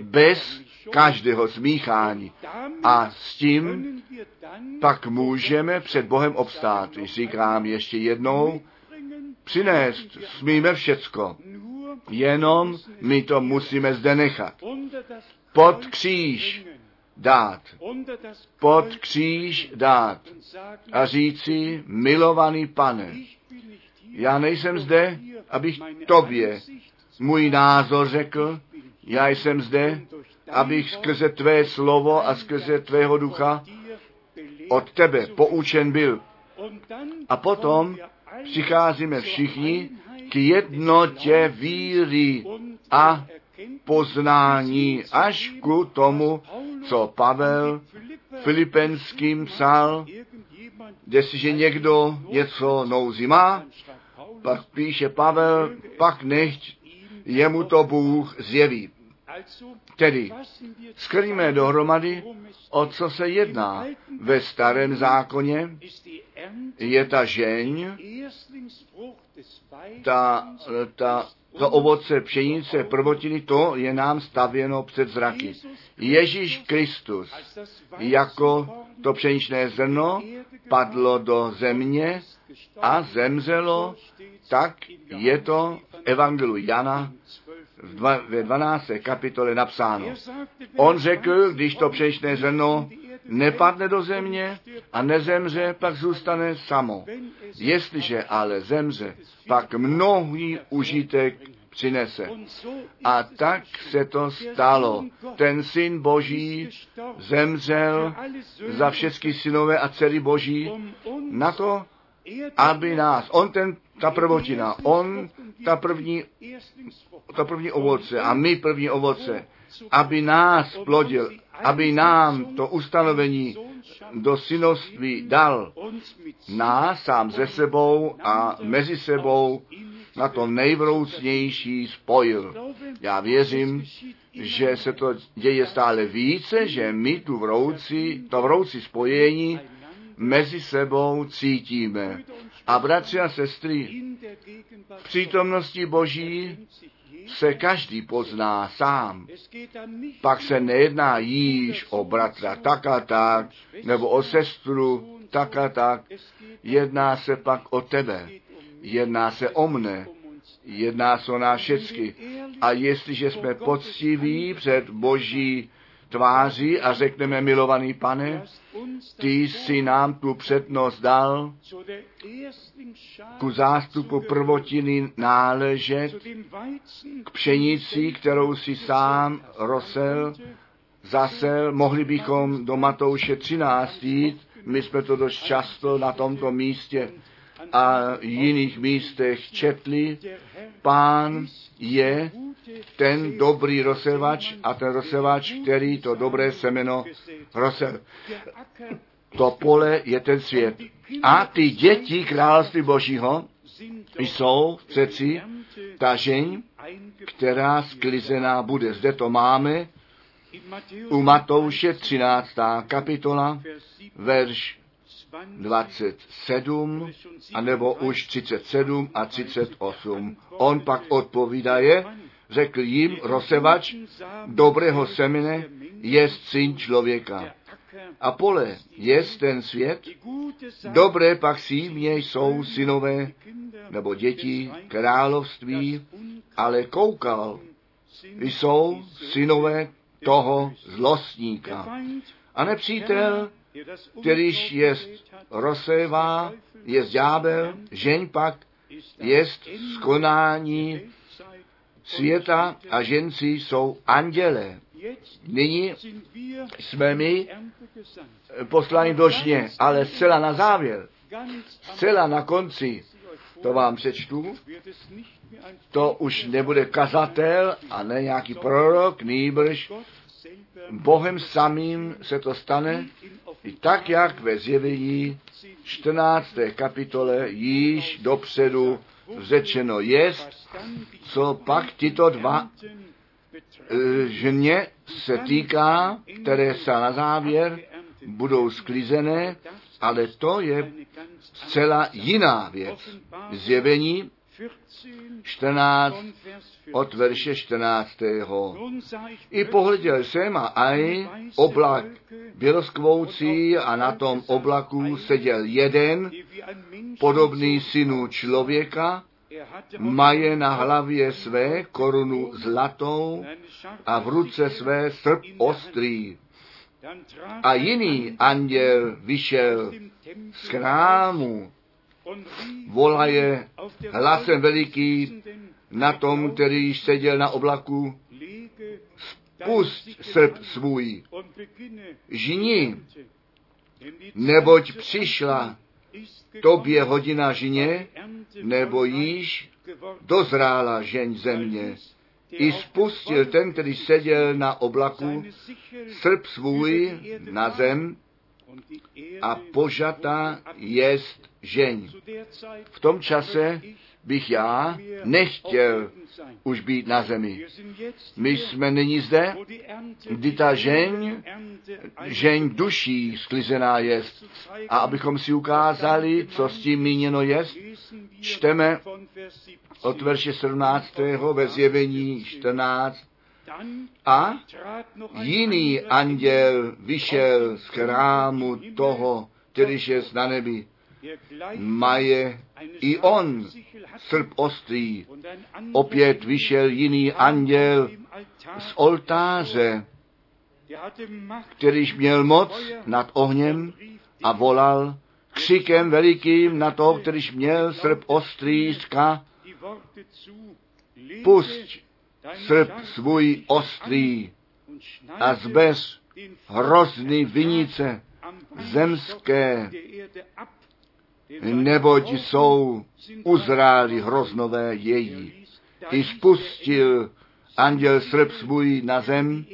S2: bez každého smíchání. A s tím pak můžeme před Bohem obstát. Říkám ještě jednou, přinést smíme všecko. Jenom my to musíme zde nechat. Pod kříž dát. Pod kříž dát. A říci, milovaný pane, já nejsem zde, abych tobě můj názor řekl, já jsem zde, abych skrze tvé slovo a skrze tvého ducha od tebe poučen byl. A potom přicházíme všichni k jednotě víry a poznání až ku tomu, co Pavel Filipenským psal, jestliže někdo něco nouzí má, pak píše Pavel, pak nechť jemu to Bůh zjeví. Tedy skrýme dohromady, o co se jedná. Ve starém zákoně je ta žeň, ta, ta, to ovoce pšenice prvotiny, to je nám stavěno před zraky. Ježíš Kristus jako to pšeničné zrno padlo do země a zemřelo, tak je to v Evangelu Jana ve 12. kapitole napsáno. On řekl, když to pšeničné zrno nepadne do země a nezemře, pak zůstane samo. Jestliže ale zemře, pak mnohý užitek přinese. A tak se to stalo. Ten syn Boží zemřel za všechny synové a dcery Boží na to, aby nás, on ten, ta prvotina, on ta první, ta první ovoce a my první ovoce, aby nás plodil, aby nám to ustanovení do synoství dal nás sám ze sebou a mezi sebou na to nejvroucnější spojil. Já věřím, že se to děje stále více, že my tu vrouci, to vrouci spojení mezi sebou cítíme. A bratři a sestry, v přítomnosti Boží se každý pozná sám. Pak se nejedná již o bratra tak a tak, nebo o sestru tak a tak. Jedná se pak o tebe. Jedná se o mne. Jedná se o nás všecky. A jestliže jsme poctiví před Boží tváří a řekneme, milovaný pane, ty jsi nám tu přednost dal ku zástupu prvotiny náležet, k pšenici, kterou si sám rosel, zasel, mohli bychom do Matouše 13 jít, my jsme to dost často na tomto místě a jiných místech četli, pán je ten dobrý rozsevač a ten rozsevač, který to dobré semeno rozsel. To pole je ten svět. A ty děti království Božího jsou přeci ta žeň, která sklizená bude. Zde to máme u Matouše 13. kapitola, verš 27, anebo už 37 a 38. On pak odpovídaje, řekl jim rozsevač dobrého semene je syn člověka. A pole je ten svět, dobré pak símě jsou synové nebo děti království, ale koukal, jsou synové toho zlostníka. A nepřítel, kterýž jest rozsévá, je ďábel, žeň pak jest skonání světa a ženci jsou andělé. Nyní jsme my posláni do žně, ale zcela na závěr, zcela na konci, to vám přečtu, to už nebude kazatel a ne nějaký prorok, nýbrž Bohem samým se to stane, i tak, jak ve zjevení 14. kapitole již dopředu řečeno jest, co pak tyto dva e, ženě se týká, které se na závěr budou sklizené, ale to je zcela jiná věc. Zjevení 14 od verše 14. I pohleděl jsem a aj oblak běloskvoucí a na tom oblaku seděl jeden, podobný synu člověka, maje na hlavě své korunu zlatou a v ruce své srp ostrý. A jiný anděl vyšel z chrámu volaje hlasem veliký na tom, který seděl na oblaku, spust srp svůj, žini, neboť přišla tobě hodina žně, nebo již dozrála žeň země. I spustil ten, který seděl na oblaku, srp svůj na zem a požata jest žeň. V tom čase bych já nechtěl už být na zemi. My jsme nyní zde, kdy ta žeň, žeň duší sklizená jest. A abychom si ukázali, co s tím míněno jest, čteme od verše 17. ve zjevení 14. A jiný anděl vyšel z chrámu toho, kterýž je na nebi maje i on srp ostrý. Opět vyšel jiný anděl z oltáře, kterýž měl moc nad ohněm a volal křikem velikým na toho, kterýž měl srp ostrý, říká, pusť srp svůj ostrý a zbez hrozný vinice zemské neboť jsou uzráli hroznové její. I spustil anděl srp svůj na zem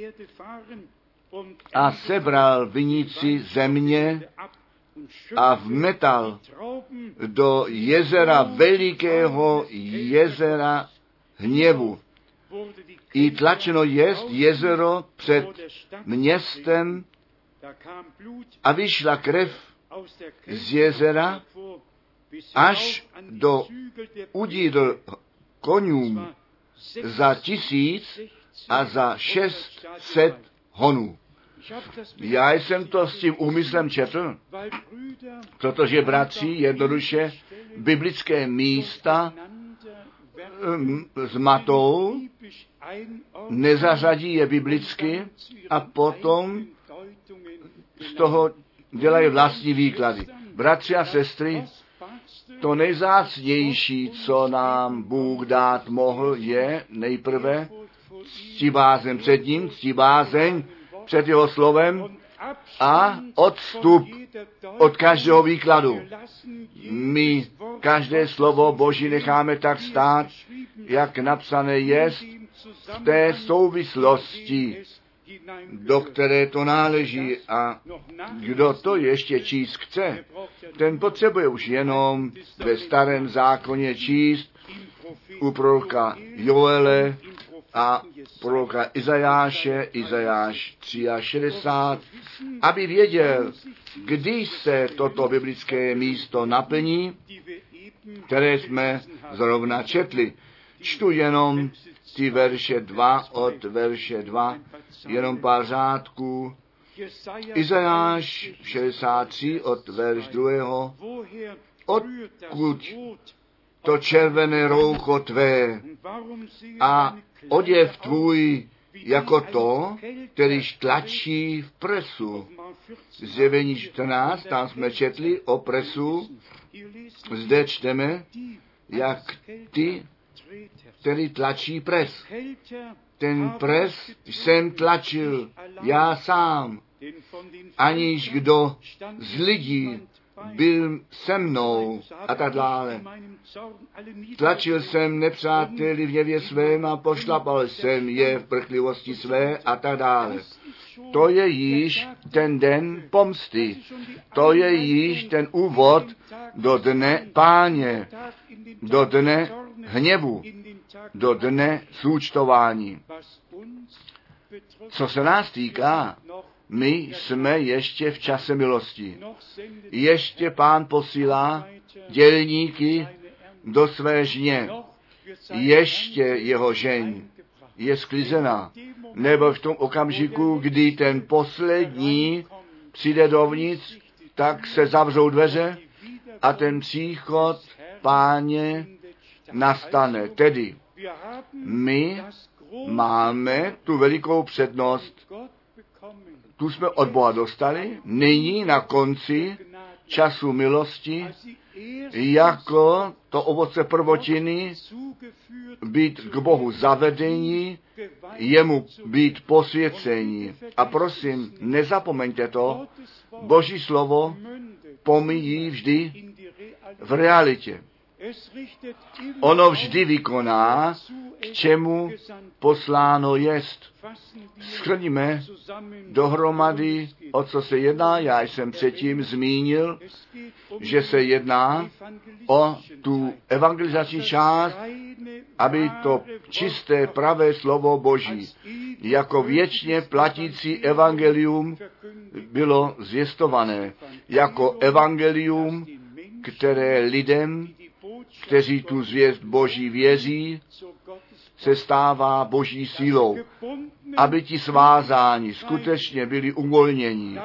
S2: a sebral vinici země a vmetal do jezera velikého jezera hněvu. I tlačeno jest jezero před městem a vyšla krev z jezera až do udídl konům za tisíc a za šest set honů. Já jsem to s tím úmyslem četl, protože bratři jednoduše biblické místa zmatou, nezařadí je biblicky a potom z toho dělají vlastní výklady. Bratři a sestry, to nejzácnější, co nám Bůh dát mohl, je nejprve ctibázeň před ním, ctibázeň před jeho slovem a odstup od každého výkladu. My každé slovo Boží necháme tak stát, jak napsané je v té souvislosti do které to náleží a kdo to ještě číst chce, ten potřebuje už jenom ve starém zákoně číst u proroka Joele a proroka Izajáše, Izajáš 63, aby věděl, kdy se toto biblické místo naplní, které jsme zrovna četli. Čtu jenom ty verše 2 od verše 2, jenom pár řádků. Izajáš 63 od verš 2. Odkud to červené roucho tvé a oděv tvůj jako to, kterýž tlačí v presu. Zjevení 14, tam jsme četli o presu, zde čteme, jak ty, který tlačí pres. Ten pres jsem tlačil já sám, aniž kdo z lidí byl se mnou a tak dále. Tlačil jsem nepřáteli v hněvě svém a pošlapal jsem je v prchlivosti své a tak dále. To je již ten den pomsty. To je již ten úvod do dne páně, do dne hněvu, do dne zúčtování. Co se nás týká, my jsme ještě v čase milosti. Ještě pán posílá dělníky do své žně. Ještě jeho žeň je sklizená. Nebo v tom okamžiku, kdy ten poslední přijde dovnitř, tak se zavřou dveře a ten příchod páně nastane. Tedy my máme tu velikou přednost tu jsme od Boha dostali, nyní na konci času milosti, jako to ovoce prvotiny, být k Bohu zavedení, jemu být posvěcení. A prosím, nezapomeňte to, Boží slovo pomíjí vždy v realitě. Ono vždy vykoná, k čemu posláno jest. Schrníme dohromady, o co se jedná. Já jsem předtím zmínil, že se jedná o tu evangelizační část, aby to čisté pravé slovo Boží jako věčně platící evangelium bylo zvěstované, jako evangelium, které lidem kteří tu zvěst Boží věří, se stává Boží sílou, aby ti svázáni skutečně byli uvolněni,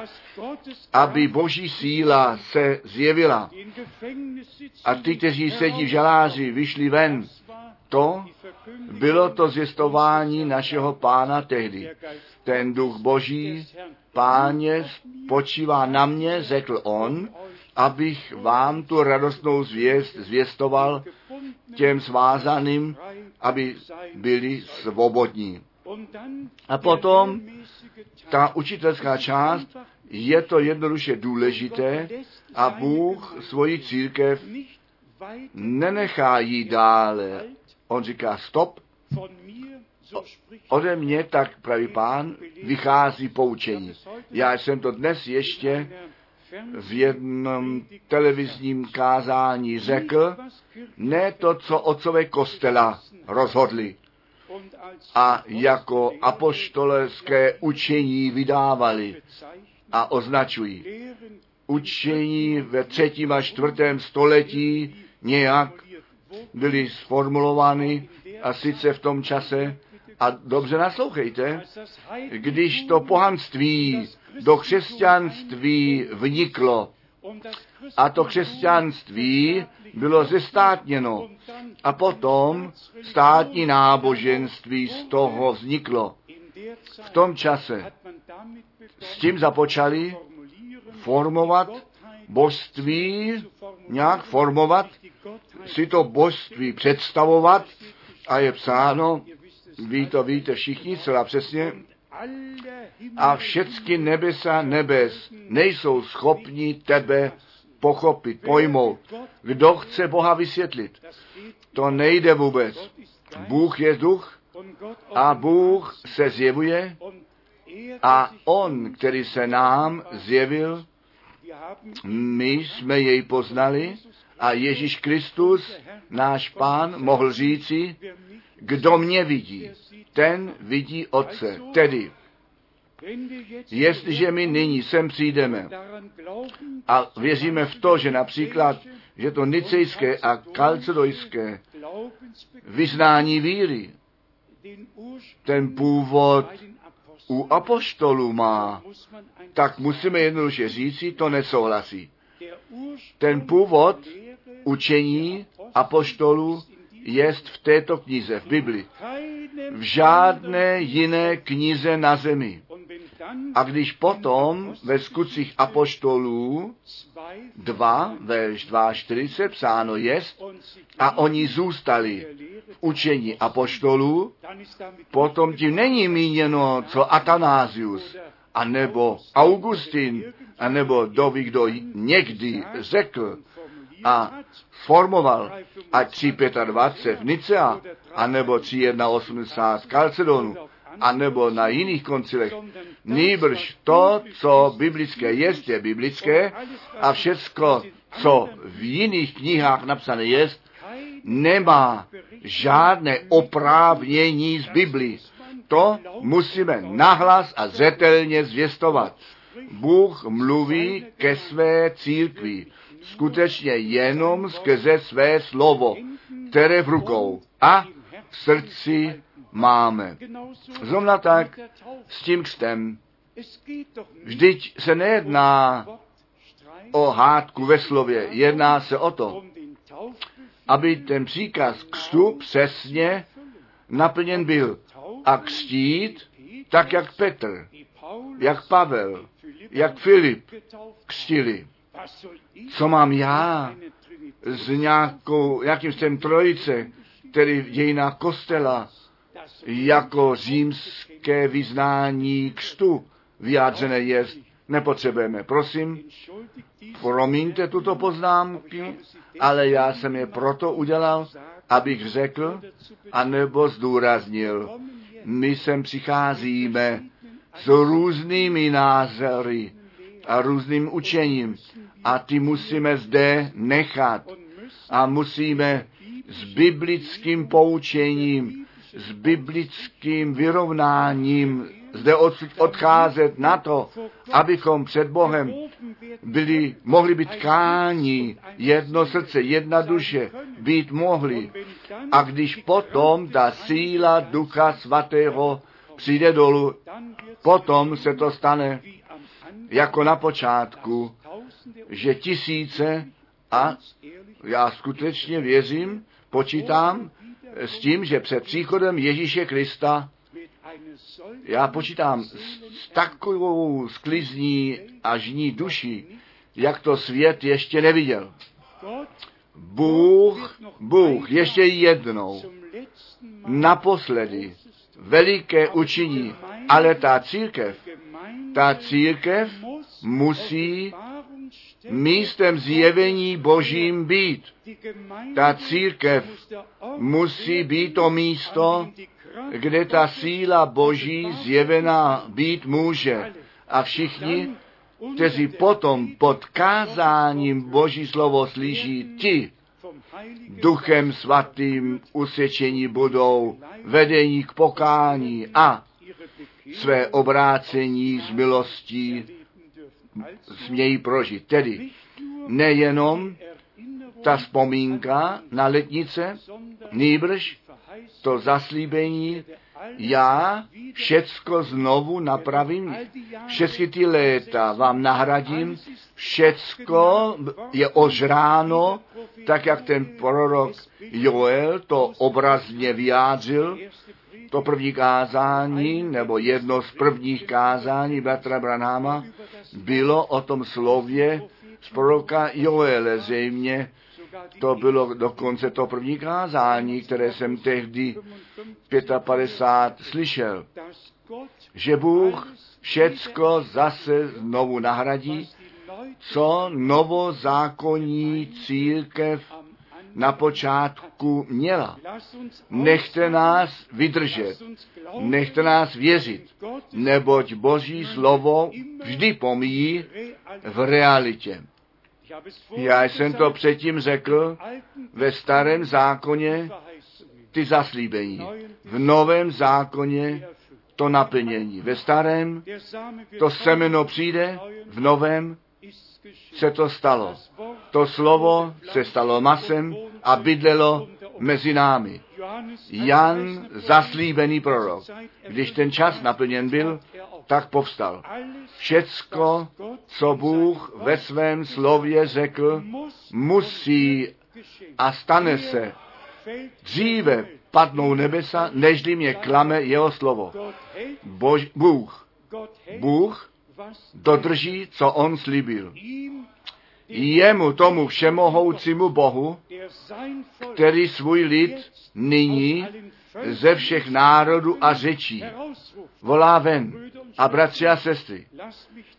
S2: aby Boží síla se zjevila a ty, kteří sedí v žaláři, vyšli ven. To bylo to zjistování našeho pána tehdy. Ten duch Boží, páně, počívá na mě, řekl on, abych vám tu radostnou zvěst zvěstoval těm svázaným, aby byli svobodní. A potom ta učitelská část, je to jednoduše důležité a Bůh svoji církev nenechá jí dále. On říká stop, ode mě, tak pravý pán, vychází poučení. Já jsem to dnes ještě v jednom televizním kázání řekl, ne to, co otcové kostela rozhodli a jako apoštolské učení vydávali a označují. Učení ve třetím a čtvrtém století nějak byly sformulovány a sice v tom čase, a dobře naslouchejte, když to pohanství do křesťanství vniklo a to křesťanství bylo zestátněno a potom státní náboženství z toho vzniklo. V tom čase s tím započali formovat božství, nějak formovat, si to božství představovat a je psáno, Ví to víte všichni celá přesně. A všechny nebesa nebes nejsou schopni tebe pochopit, pojmout. Kdo chce Boha vysvětlit? To nejde vůbec. Bůh je duch a Bůh se zjevuje a On, který se nám zjevil, my jsme jej poznali A Ježíš Kristus, náš pán, mohl říci, kdo mě vidí, ten vidí Otce. Tedy, jestliže my nyní sem přijdeme a věříme v to, že například, že to nicejské a kalcedojské vyznání víry, ten původ u apoštolů má, tak musíme jednoduše říci, to nesouhlasí. Ten původ učení apoštolů jest v této knize, v Bibli. V žádné jiné knize na zemi. A když potom ve skutcích apoštolů 2, verš 42 psáno jest, a oni zůstali v učení apoštolů, potom tím není míněno, co Atanázius, anebo Augustin, anebo kdo ví, kdo někdy řekl a formoval ať 325 v Nicea, anebo 381 v Kalcedonu, anebo na jiných koncilech. Nýbrž to, co biblické jest, je biblické a všecko, co v jiných knihách napsané jest, nemá žádné oprávnění z Biblii. To musíme nahlas a zetelně zvěstovat. Bůh mluví ke své církvi skutečně jenom skrze své slovo, které v rukou a v srdci máme. Zrovna tak s tím křtem. Vždyť se nejedná o hádku ve slově, jedná se o to, aby ten příkaz křtu přesně naplněn byl a křtít tak, jak Petr, jak Pavel, jak Filip křtili. Co mám já s nějakou, jakým jsem trojice, který v dějinách kostela jako římské vyznání křtu vyjádřené je, nepotřebujeme. Prosím, promiňte tuto poznámky, ale já jsem je proto udělal, abych řekl, anebo zdůraznil. My sem přicházíme s různými názory a různým učením a ty musíme zde nechat a musíme s biblickým poučením s biblickým vyrovnáním zde odcházet na to, abychom před Bohem byli, mohli být tkáni, jedno srdce, jedna duše, být mohli. A když potom ta síla Ducha Svatého přijde dolů, potom se to stane jako na počátku, že tisíce a já skutečně věřím, počítám, s tím, že před příchodem Ježíše Krista já počítám s takovou sklizní a žní duší, jak to svět ještě neviděl. Bůh, Bůh ještě jednou, naposledy, veliké učiní, ale ta církev, ta církev musí místem zjevení božím být. Ta církev musí být to místo, kde ta síla boží zjevená být může. A všichni, kteří potom pod kázáním boží slovo slyší, ti duchem svatým usvědčení budou vedení k pokání a své obrácení z milostí smějí prožít. Tedy nejenom ta vzpomínka na letnice, nýbrž to zaslíbení, já všecko znovu napravím, všechny ty léta vám nahradím, všecko je ožráno, tak jak ten prorok Joel to obrazně vyjádřil, to první kázání, nebo jedno z prvních kázání bratra Branáma, bylo o tom slově z proroka Joele zřejmě. To bylo dokonce to první kázání, které jsem tehdy 55 slyšel, že Bůh všecko zase znovu nahradí, co novozákonní církev na počátku měla. Nechte nás vydržet, nechte nás věřit, neboť Boží slovo vždy pomíjí v realitě. Já jsem to předtím řekl ve starém zákoně ty zaslíbení, v novém zákoně to naplnění. Ve starém to semeno přijde, v novém se to stalo. To slovo se stalo masem a bydlelo mezi námi. Jan, zaslíbený prorok, když ten čas naplněn byl, tak povstal. Všecko, co Bůh ve svém slově řekl, musí a stane se. Dříve padnou nebesa, nežli mě klame jeho slovo. Bož, Bůh, Bůh dodrží, co on slíbil. Jemu, tomu všemohoucímu Bohu, který svůj lid nyní ze všech národů a řečí volá ven. A bratři a sestry,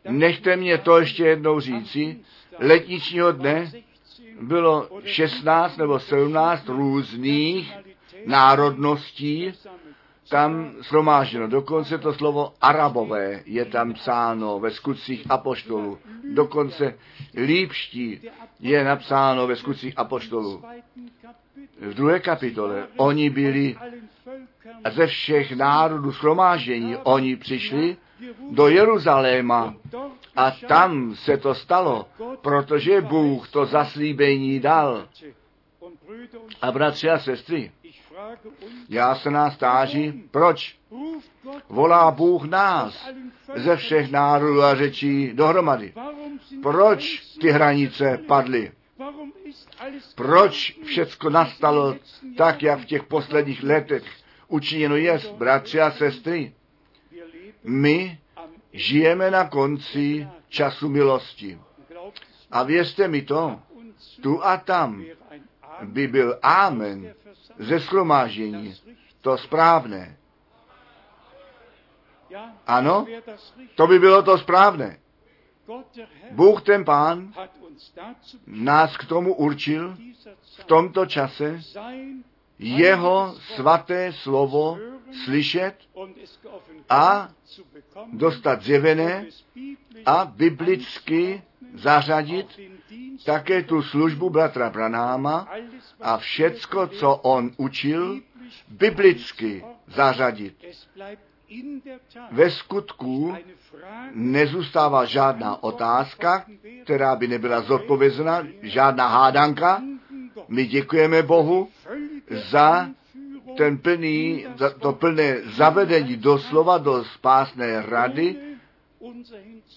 S2: nechte mě to ještě jednou říci, letničního dne bylo 16 nebo 17 různých národností tam shromážděno. Dokonce to slovo arabové je tam psáno ve skutcích apoštolů. Dokonce lípští je napsáno ve skutcích apoštolů. V druhé kapitole oni byli ze všech národů shromáždění. Oni přišli do Jeruzaléma a tam se to stalo, protože Bůh to zaslíbení dal. A bratři a sestry, já se nás táží, proč volá Bůh nás ze všech národů a řečí dohromady. Proč ty hranice padly? Proč všecko nastalo tak, jak v těch posledních letech učiněno je, bratři a sestry? My žijeme na konci času milosti. A věřte mi to, tu a tam by byl amen ze schromáždění, to správné. Ano, to by bylo to správné. Bůh ten pán nás k tomu určil v tomto čase jeho svaté slovo slyšet a dostat zjevené a biblicky zařadit také tu službu bratra Branáma a všecko, co on učil, biblicky zařadit. Ve skutku nezůstává žádná otázka, která by nebyla zodpovězena, žádná hádanka. My děkujeme Bohu za ten plný, za to plné zavedení doslova do spásné rady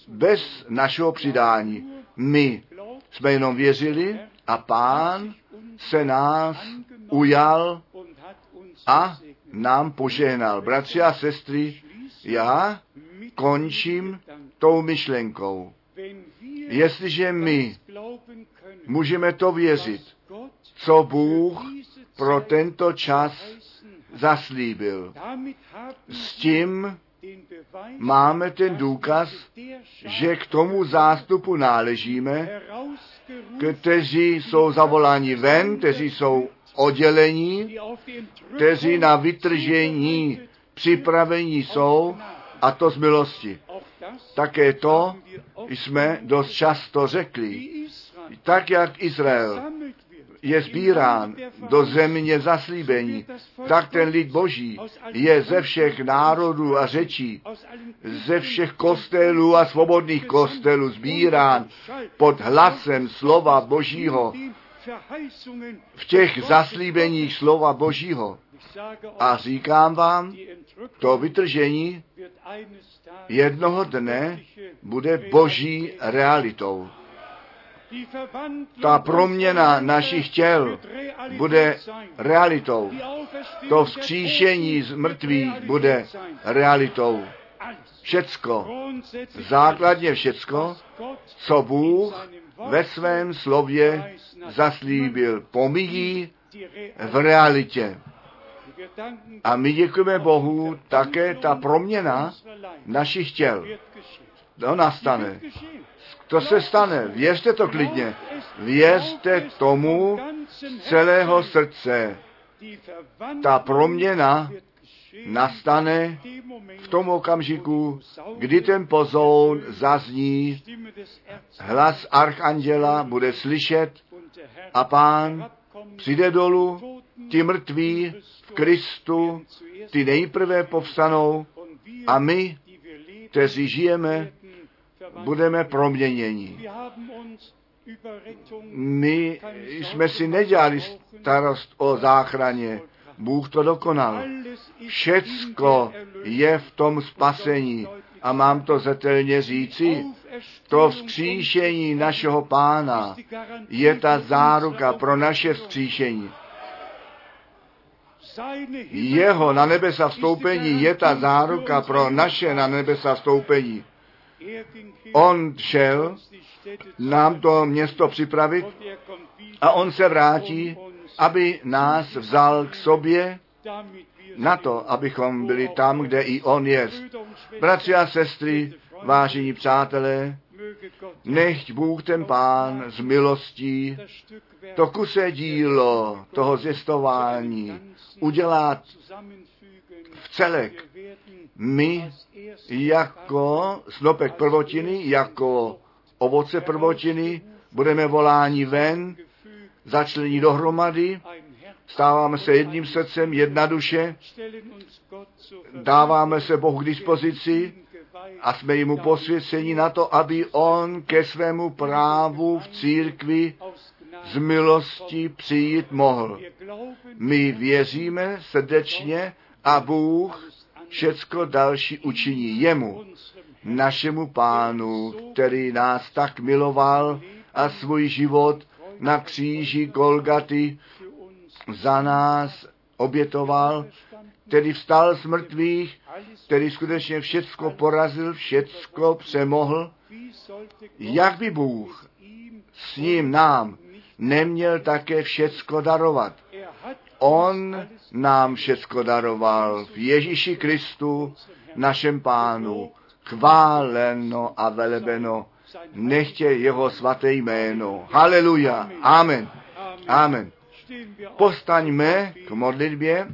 S2: bez našeho přidání. My jsme jenom věřili a pán se nás ujal a nám požehnal. Bratři a sestry, já končím tou myšlenkou. Jestliže my můžeme to věřit, co Bůh pro tento čas zaslíbil. S tím máme ten důkaz, že k tomu zástupu náležíme, kteří jsou zavoláni ven, kteří jsou oddělení, kteří na vytržení připravení jsou, a to z milosti. Také to jsme dost často řekli. Tak jak Izrael je sbírán do země zaslíbení, tak ten lid boží je ze všech národů a řečí, ze všech kostelů a svobodných kostelů sbírán pod hlasem slova božího v těch zaslíbeních slova božího. A říkám vám, to vytržení jednoho dne bude boží realitou ta proměna našich těl bude realitou. To vzkříšení z mrtvých bude realitou. Všecko, základně všecko, co Bůh ve svém slově zaslíbil, pomíjí v realitě. A my děkujeme Bohu, také ta proměna našich těl. To nastane. To se stane. Věřte to klidně. Věřte tomu z celého srdce. Ta proměna nastane v tom okamžiku, kdy ten pozoun zazní hlas archanděla bude slyšet a pán přijde dolů, ti mrtví v Kristu, ty nejprve povstanou a my, kteří žijeme, budeme proměněni. My jsme si nedělali starost o záchraně. Bůh to dokonal. Všecko je v tom spasení. A mám to zetelně říci, to vzkříšení našeho pána je ta záruka pro naše vzkříšení. Jeho na nebesa vstoupení je ta záruka pro naše na nebesa vstoupení. On šel nám to město připravit a on se vrátí, aby nás vzal k sobě na to, abychom byli tam, kde i on je. Bratři a sestry, vážení přátelé, nechť Bůh ten pán z milostí to kuse dílo toho zjistování udělat v celek. My jako snopek prvotiny, jako ovoce prvotiny, budeme voláni ven, začlení dohromady, stáváme se jedním srdcem, jedna duše, dáváme se Bohu k dispozici a jsme jemu posvěceni na to, aby on ke svému právu v církvi z milosti přijít mohl. My věříme srdečně a Bůh všecko další učiní jemu, našemu pánu, který nás tak miloval a svůj život na kříži Golgaty za nás obětoval, který vstal z mrtvých, který skutečně všecko porazil, všecko přemohl, jak by Bůh s ním nám neměl také všecko darovat. On nám všecko daroval v Ježíši Kristu, našem pánu, chváleno a velebeno, nechtě jeho svaté jméno. Haleluja. Amen. Amen. Postaňme k modlitbě,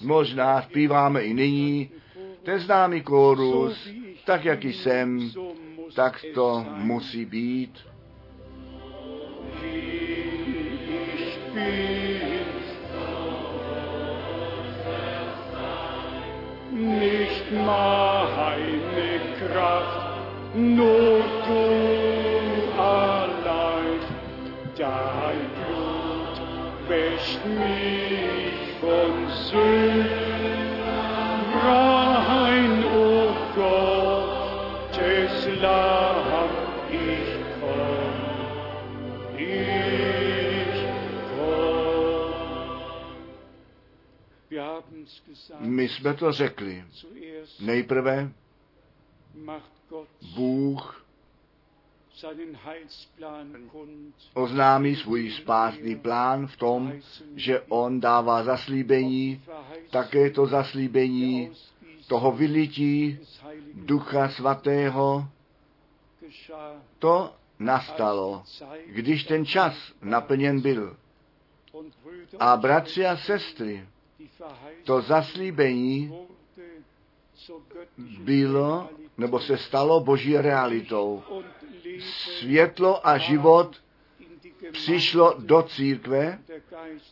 S2: možná zpíváme i nyní ten známý kórus, tak jak jsem, tak to musí být.
S1: Nicht meine Kraft, nur du allein, dein Blut wäscht mich von Sünden rein, o Gottes Lamm, ich
S2: My jsme to řekli. Nejprve Bůh oznámí svůj spásný plán v tom, že on dává zaslíbení, také to zaslíbení toho vylití Ducha Svatého, to nastalo, když ten čas naplněn byl. A bratři a sestry, to zaslíbení bylo nebo se stalo boží realitou. Světlo a život přišlo do církve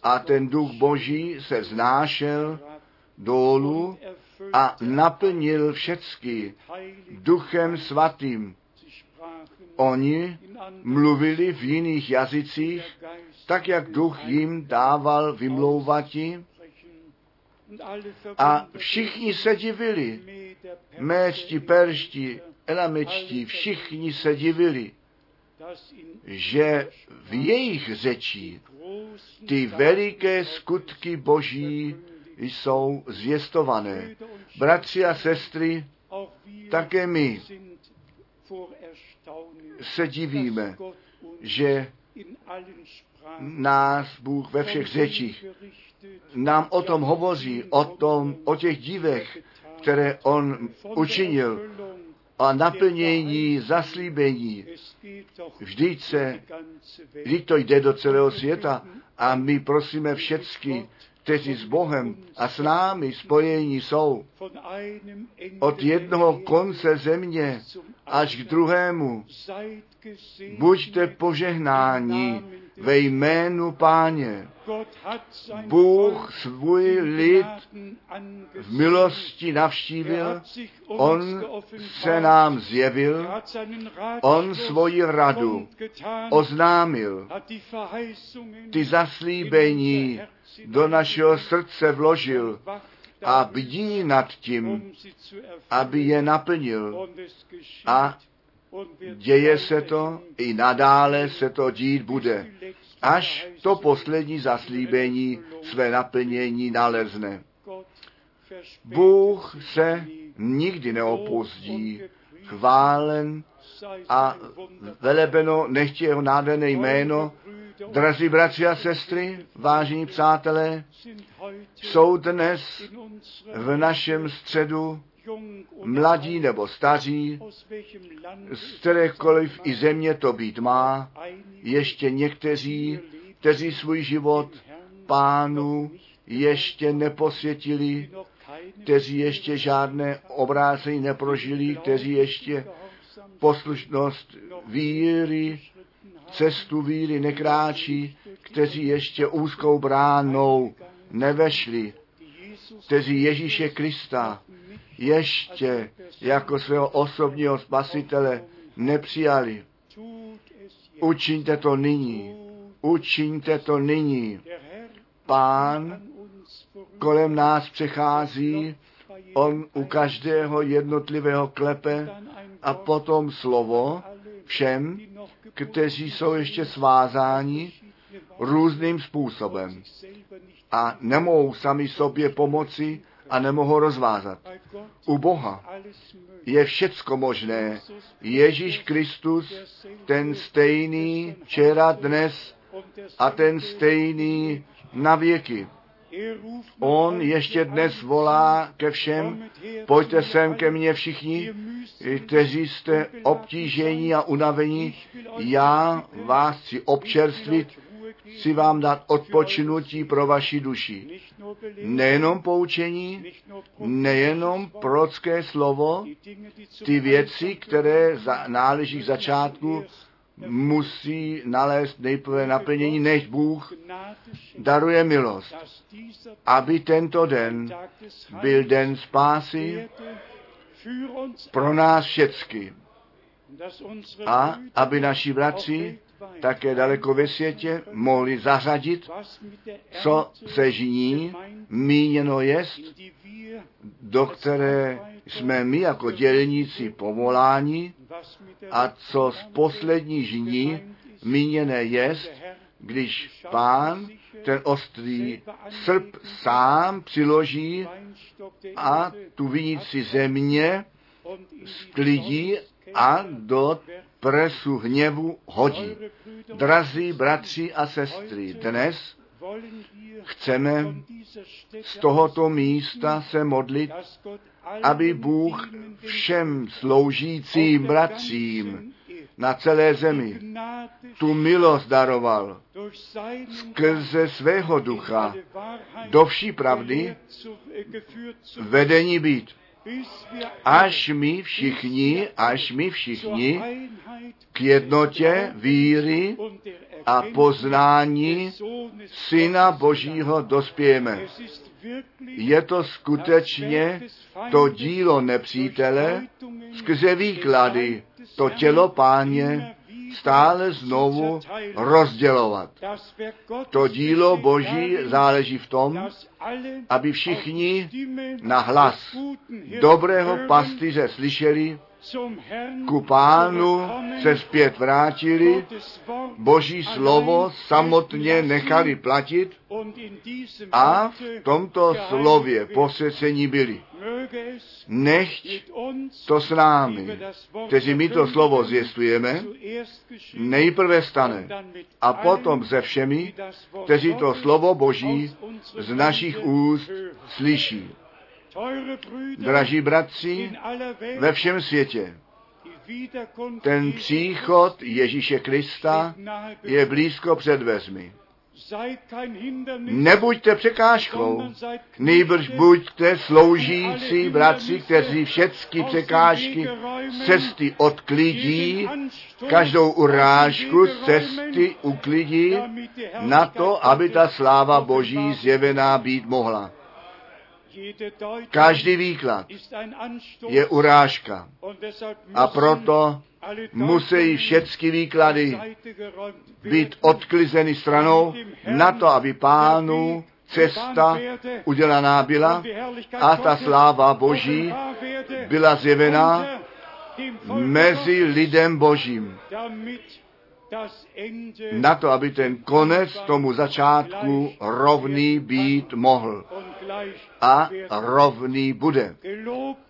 S2: a ten duch boží se vznášel dolů a naplnil všecky duchem svatým. Oni mluvili v jiných jazycích, tak jak duch jim dával vymlouvati a všichni se divili. Méčti, peršti, elamečti, všichni se divili, že v jejich řečí ty veliké skutky boží jsou zvěstované. Bratři a sestry, také my se divíme, že nás Bůh ve všech řečích nám o tom hovoří, o tom, o těch divech, které on učinil a naplnění zaslíbení. Vždyť se, vždyť to jde do celého světa a my prosíme všecky, kteří s Bohem a s námi spojení jsou, od jednoho konce země až k druhému. Buďte požehnáni ve jménu Páně. Bůh svůj lid v milosti navštívil, on se nám zjevil, on svoji radu oznámil, ty zaslíbení do našeho srdce vložil a bdí nad tím, aby je naplnil. A děje se to, i nadále se to dít bude, až to poslední zaslíbení své naplnění nalezne. Bůh se nikdy neopozdí, chválen a velebeno nechtě jeho nádherné jméno. Drazí bratři a sestry, vážení přátelé, jsou dnes v našem středu mladí nebo staří, z kterékoliv i země to být má, ještě někteří, kteří svůj život pánu ještě neposvětili, kteří ještě žádné obrácení neprožili, kteří ještě poslušnost víry, cestu víry nekráčí, kteří ještě úzkou bránou nevešli, kteří Ježíše Krista ještě jako svého osobního spasitele nepřijali. Učiňte to nyní. Učiňte to nyní. Pán kolem nás přechází, on u každého jednotlivého klepe a potom slovo všem, kteří jsou ještě svázáni různým způsobem a nemohou sami sobě pomoci a nemohou rozvázat. U Boha je všecko možné. Ježíš Kristus, ten stejný včera, dnes a ten stejný na věky. On ještě dnes volá ke všem, pojďte sem ke mně všichni, kteří jste obtížení a unavení, já vás chci občerstvit, chci vám dát odpočinutí pro vaši duši. Nejenom poučení, nejenom prorocké slovo, ty věci, které za, náleží k začátku, musí nalézt nejprve naplnění, než Bůh daruje milost, aby tento den byl den spásy pro nás všecky. A aby naši bratři také daleko ve světě mohli zařadit, co se žní, míněno jest, do které jsme my jako dělníci povoláni a co z poslední žní míněné jest, když pán ten ostrý srp sám přiloží a tu vinici země sklidí a do presu hněvu hodí. Drazí bratři a sestry, dnes chceme z tohoto místa se modlit, aby Bůh všem sloužícím bratřím na celé zemi tu milost daroval skrze svého ducha do vší pravdy vedení být. Až my všichni, až my všichni k jednotě víry a poznání Syna Božího dospějeme. Je to skutečně to dílo nepřítele skrze výklady, to tělo páně stále znovu rozdělovat. To dílo Boží záleží v tom, aby všichni na hlas dobrého pastýře slyšeli, ku pánu se zpět vrátili, Boží slovo samotně nechali platit a v tomto slově posvěcení byli. Nechť to s námi, kteří my to slovo zvěstujeme, nejprve stane a potom se všemi, kteří to slovo Boží z našich úst slyší. Draží bratři, ve všem světě, ten příchod Ježíše Krista je blízko před
S1: Hindernis,
S2: Nebuďte překážkou, nejbrž buďte sloužící bratři, kteří všechny překážky z cesty odklidí, každou urážku z cesty uklidí, na to, aby ta sláva Boží zjevená být mohla. Každý výklad je urážka a proto musí všechny výklady být odklizeny stranou na to, aby pánu cesta udělaná byla a ta sláva Boží byla zjevená mezi lidem Božím. Na to, aby ten konec tomu začátku rovný být mohl. A rovný bude.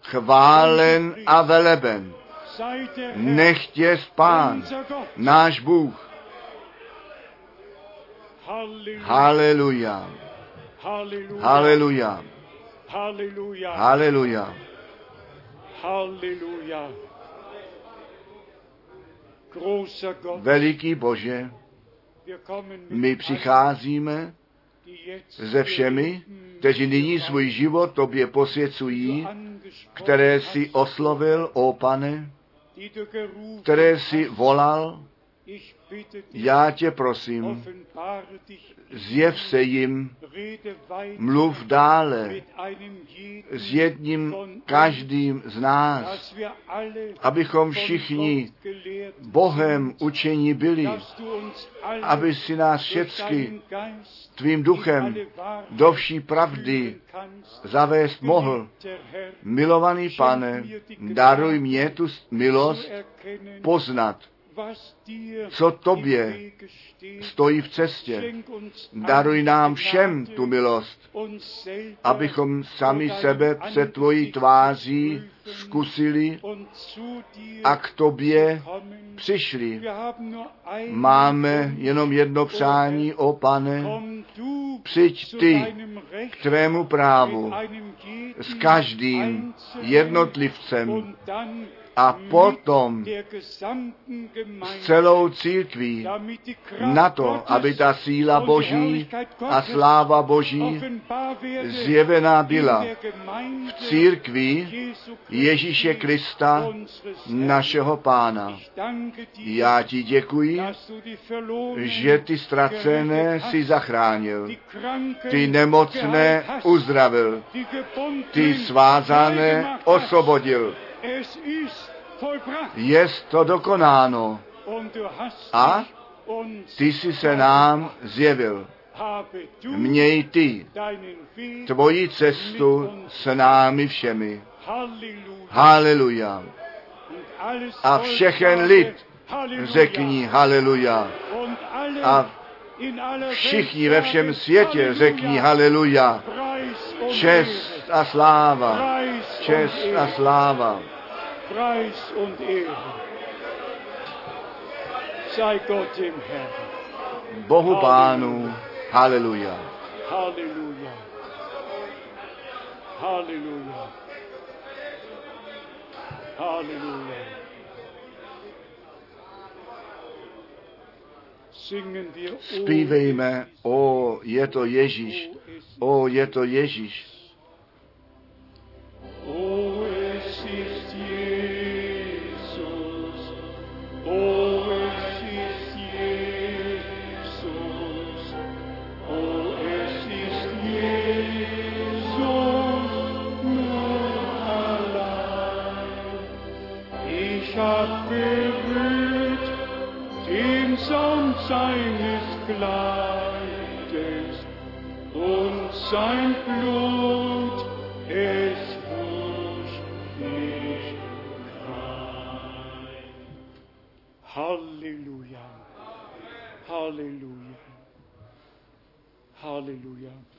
S2: Chválen a veleben.
S1: sei der Herr,
S2: Nechtě Pán,
S1: unser Gott.
S2: náš Bůh. Haleluja. Haleluja. Haleluja.
S1: Großer Gott,
S2: Veliký Bože, my přicházíme se všemi, kteří nyní svůj život tobě posvěcují, které si oslovil, o pane, které si volal, já tě prosím, zjev se jim, mluv dále s jedním každým z nás, abychom všichni Bohem učení byli, aby si nás všecky tvým duchem do vší pravdy zavést mohl. Milovaný pane, daruj mě tu milost poznat, co tobě stojí v cestě. Daruj nám všem tu milost, abychom sami sebe před tvojí tváří zkusili a k tobě přišli. Máme jenom jedno přání, o pane, Přijď ty k tvému právu s každým jednotlivcem a potom s celou církví na to, aby ta síla Boží a sláva Boží zjevená byla v
S1: Christi,
S2: Ježíše Krista, našeho pána. Já ti děkuji, že ty ztracené si zachránil, ty nemocné uzdravil, ty svázané osvobodil. Jest to dokonáno A ty jsi se nám zjevil. Měj ty tvoji cestu s námi všemi. Haleluja. A všechen lid řekni haleluja. A všichni ve všem světě řekni haleluja. Čest a sláva. Čest a sláva.
S1: Preis und Ehre. Sei Gott dem Herrn.
S2: Bohu Pánu. Haleluja.
S1: Halleluja. Halleluja. Halleluja.
S2: Zpívejme, o, je to Ježíš. O, je to Ježíš.
S1: O, es ist Jesus. O, seines Kleides und sein Blut, es wusch mich rein. Halleluja, Halleluja, Halleluja.